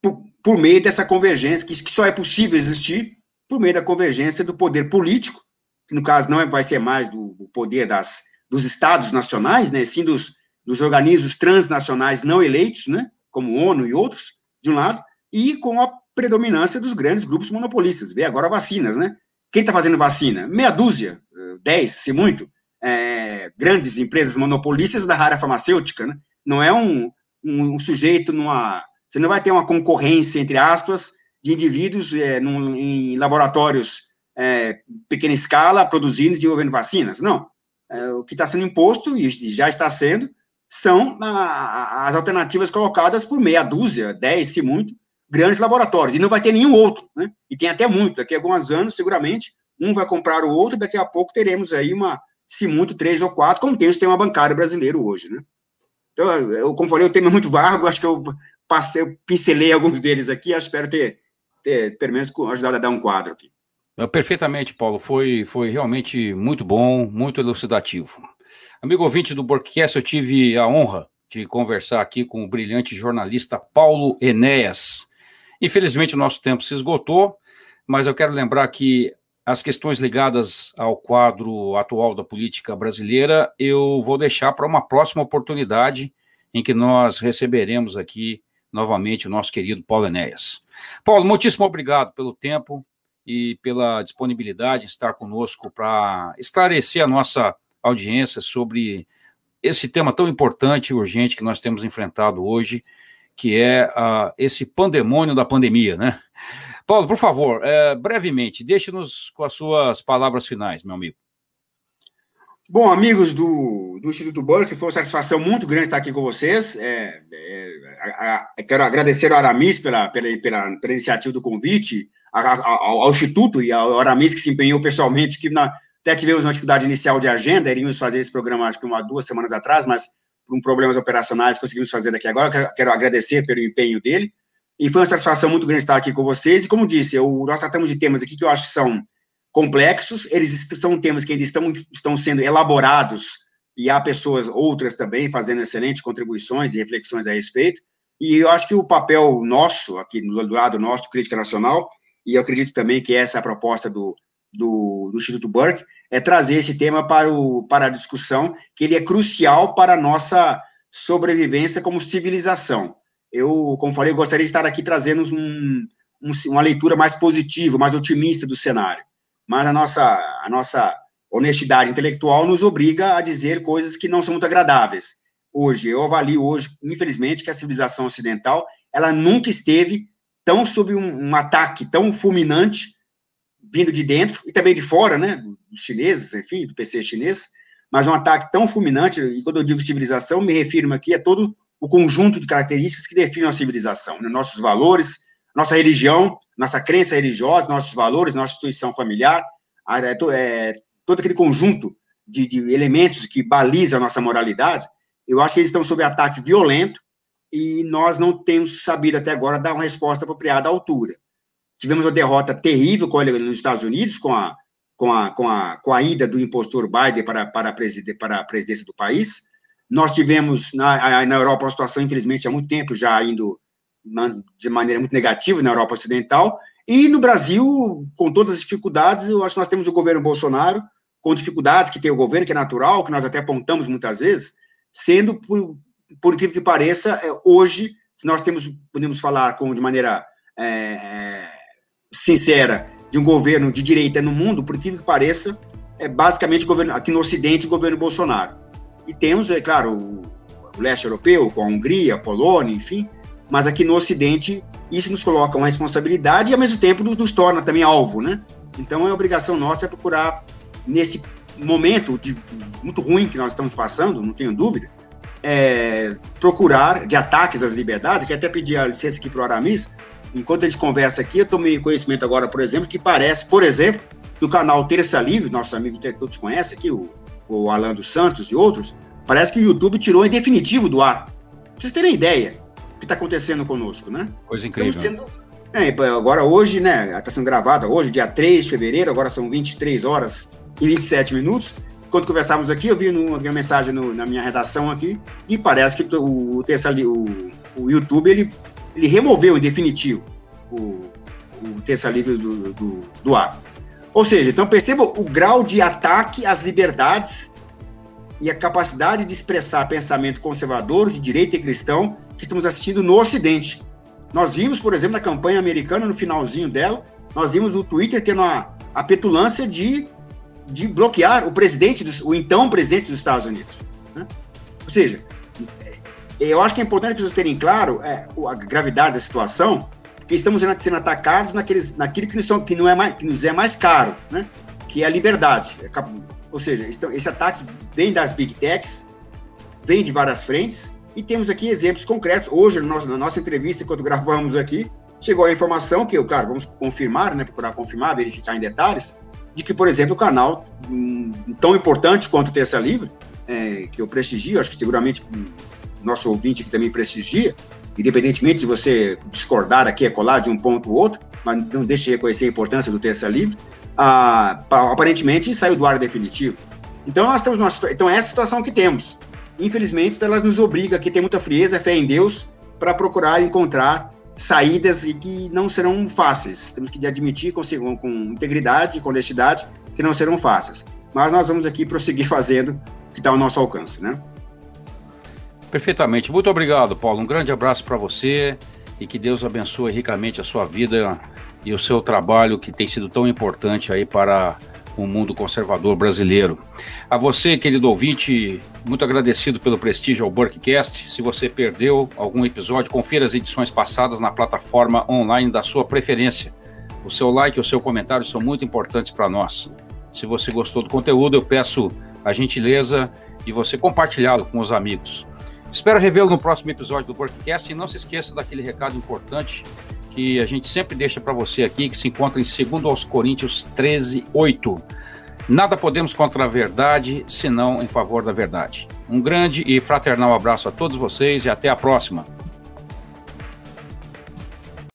por, por, meio dessa convergência, que, que, só é possível existir por meio da convergência do poder político, que no caso não é, vai ser mais do, do poder das, dos estados nacionais, né, sim dos, dos organismos transnacionais não eleitos, né, como ONU e outros, de um lado, e com a predominância dos grandes grupos monopolistas. Vê agora vacinas, né? Quem está fazendo vacina? Meia dúzia, dez, se muito, é, grandes empresas monopolistas da área farmacêutica, né? Não é um, um, um, sujeito numa. Você não vai ter uma concorrência, entre aspas, de indivíduos é, num, em laboratórios é, pequena escala, produzindo e desenvolvendo vacinas. Não. É, o que está sendo imposto, e já está sendo, são a, as alternativas colocadas por meia dúzia, dez, se muito, grandes laboratórios, e não vai ter nenhum outro, né? E tem até muito, daqui a alguns anos, seguramente, um vai comprar o outro, daqui a pouco teremos aí uma, se muito, três ou quatro, como tem o sistema bancário brasileiro hoje, né? Então, eu, como falei, o tema é muito vago, acho que eu passei, eu pincelei alguns deles aqui, espero ter, ter, pelo menos, ajudado a dar um quadro aqui. Perfeitamente, Paulo, foi, foi realmente muito bom, muito elucidativo. Amigo ouvinte do Borcast, eu tive a honra de conversar aqui com o brilhante jornalista Paulo Enéas, Infelizmente, o nosso tempo se esgotou, mas eu quero lembrar que as questões ligadas ao quadro atual da política brasileira eu vou deixar para uma próxima oportunidade em que nós receberemos aqui novamente o nosso querido Paulo Enéas. Paulo, muitíssimo obrigado pelo tempo e pela disponibilidade de estar conosco para esclarecer a nossa audiência sobre esse tema tão importante e urgente que nós temos enfrentado hoje que é uh, esse pandemônio da pandemia, né? Paulo, por favor, é, brevemente, deixe-nos com as suas palavras finais, meu amigo. Bom, amigos do, do Instituto Burke, foi uma satisfação muito grande estar aqui com vocês. É, é, a, a, quero agradecer ao Aramis pela, pela, pela, pela iniciativa do convite, a, ao, ao, Instituto e ao Aramis, que se empenhou pessoalmente, que na, até tivemos uma dificuldade inicial de agenda, iríamos fazer esse programa, acho que uma, duas semanas atrás, mas por um problemas operacionais, conseguimos fazer daqui agora. Quero agradecer pelo empenho dele. E foi uma satisfação muito grande estar aqui com vocês. E como disse, eu, nós tratamos de temas aqui que eu acho que são complexos, eles são temas que ainda estão, estão sendo elaborados, e há pessoas, outras também, fazendo excelentes contribuições e reflexões a respeito. E eu acho que o papel nosso, aqui do lado nosso, Crítica Nacional, e eu acredito também que essa é a proposta do, do, do Instituto Burke, é trazer esse tema para, o, para a discussão, que ele é crucial para a nossa sobrevivência como civilização. Eu, como falei, eu gostaria de estar aqui trazendo um, um, uma leitura mais positiva, mais otimista do cenário. Mas a nossa, a nossa honestidade intelectual nos obriga a dizer coisas que não são muito agradáveis. Hoje, eu avalio hoje, infelizmente, que a civilização ocidental, ela nunca esteve tão sob um, um ataque tão fulminante vindo de dentro e também de fora, né, dos chineses, enfim, do PC chinês, mas um ataque tão fulminante, e quando eu digo civilização, me refiro aqui a todo o conjunto de características que definem a civilização, né, nossos valores, nossa religião, nossa crença religiosa, nossos valores, nossa instituição familiar, é, é, todo aquele conjunto de, de elementos que balizam a nossa moralidade, eu acho que eles estão sob ataque violento e nós não temos sabido até agora dar uma resposta apropriada à altura. Tivemos uma derrota terrível nos Estados Unidos, com a, com a, com a, com a ida do impostor Biden para, para, a, presid para a presidência do país. Nós tivemos na, na Europa uma situação, infelizmente, há muito tempo já indo de maneira muito negativa na Europa Ocidental, e no Brasil, com todas as dificuldades, eu acho que nós temos o governo Bolsonaro, com dificuldades que tem o governo, que é natural, que nós até apontamos muitas vezes, sendo, por, por incrível que pareça, é, hoje, se nós temos, podemos falar com, de maneira é, é, sincera, de um governo de direita no mundo, por incrível que pareça, é basicamente governo, aqui no Ocidente, o governo Bolsonaro. E temos, é claro, o, leste europeu, com a Hungria, a Polônia, enfim, mas aqui no Ocidente, isso nos coloca uma responsabilidade e, ao mesmo tempo, nos torna também alvo, né? Então, é obrigação nossa procurar, nesse momento de, muito ruim que nós estamos passando, não tenho dúvida, é, procurar, de ataques às liberdades, que até pedi a licença aqui para o Aramis, enquanto a gente conversa aqui, eu tomei conhecimento agora, por exemplo, que parece, por exemplo, que o canal Terça Livre, nossos amigos que todos conhecem aqui, o, o Alan dos Santos e outros, parece que o YouTube tirou em definitivo do ar. Pra vocês terem ideia, que está acontecendo conosco, né? Coisa incrível. Tendo, é, agora hoje, né, está sendo gravada hoje, dia 3 de fevereiro, agora são 23 horas e 27 minutos. Quando conversávamos aqui, eu vi uma mensagem no, na minha redação aqui, e parece que o, o, o, o YouTube, ele, ele removeu em definitivo o, o terça livre do, do, do ar. Ou seja, então perceba o grau de ataque às liberdades e a capacidade de expressar pensamento conservador, de direita e cristão que estamos assistindo no Ocidente. Nós vimos, por exemplo, na campanha americana, no finalzinho dela, nós vimos o Twitter tendo a, a petulância de, de bloquear o presidente, dos, o então presidente dos Estados Unidos. Né? Ou seja, é, eu acho que é importante as pessoas terem claro é, a gravidade da situação, porque estamos sendo atacados naqueles, naquilo que, são, que, não é mais, que nos é mais caro, né? que é a liberdade. É ou seja, esse ataque vem das big techs, vem de várias frentes, e temos aqui exemplos concretos. Hoje, na nossa entrevista, quando gravamos aqui, chegou a informação que, claro, vamos confirmar, né, procurar confirmar, verificar em detalhes, de que, por exemplo, o canal um, tão importante quanto o Terça Livre, é, que eu prestigio, acho que seguramente nosso ouvinte aqui também prestigia, independentemente de você discordar aqui, é colar de um ponto ou outro, mas não deixe de reconhecer a importância do Terça Livre, ah, aparentemente saiu do ar definitivo. Então, nós temos uma, então, essa situação que temos. Infelizmente, ela nos obriga aqui a ter muita frieza, fé em Deus, para procurar encontrar saídas e que não serão fáceis. Temos que admitir com, com integridade e com honestidade que não serão fáceis. Mas nós vamos aqui prosseguir fazendo o que está ao nosso alcance, né? Perfeitamente. Muito obrigado, Paulo. Um grande abraço para você e que Deus abençoe ricamente a sua vida e o seu trabalho que tem sido tão importante aí para o mundo conservador brasileiro. A você, querido ouvinte, muito agradecido pelo prestígio ao Burkcast. Se você perdeu algum episódio, confira as edições passadas na plataforma online da sua preferência. O seu like e o seu comentário são muito importantes para nós. Se você gostou do conteúdo, eu peço a gentileza de você compartilhá-lo com os amigos. Espero revê-lo no próximo episódio do Burkcast e não se esqueça daquele recado importante que a gente sempre deixa para você aqui, que se encontra em 2 aos Coríntios 13, 8. Nada podemos contra a verdade, senão em favor da verdade. Um grande e fraternal abraço a todos vocês e até a próxima.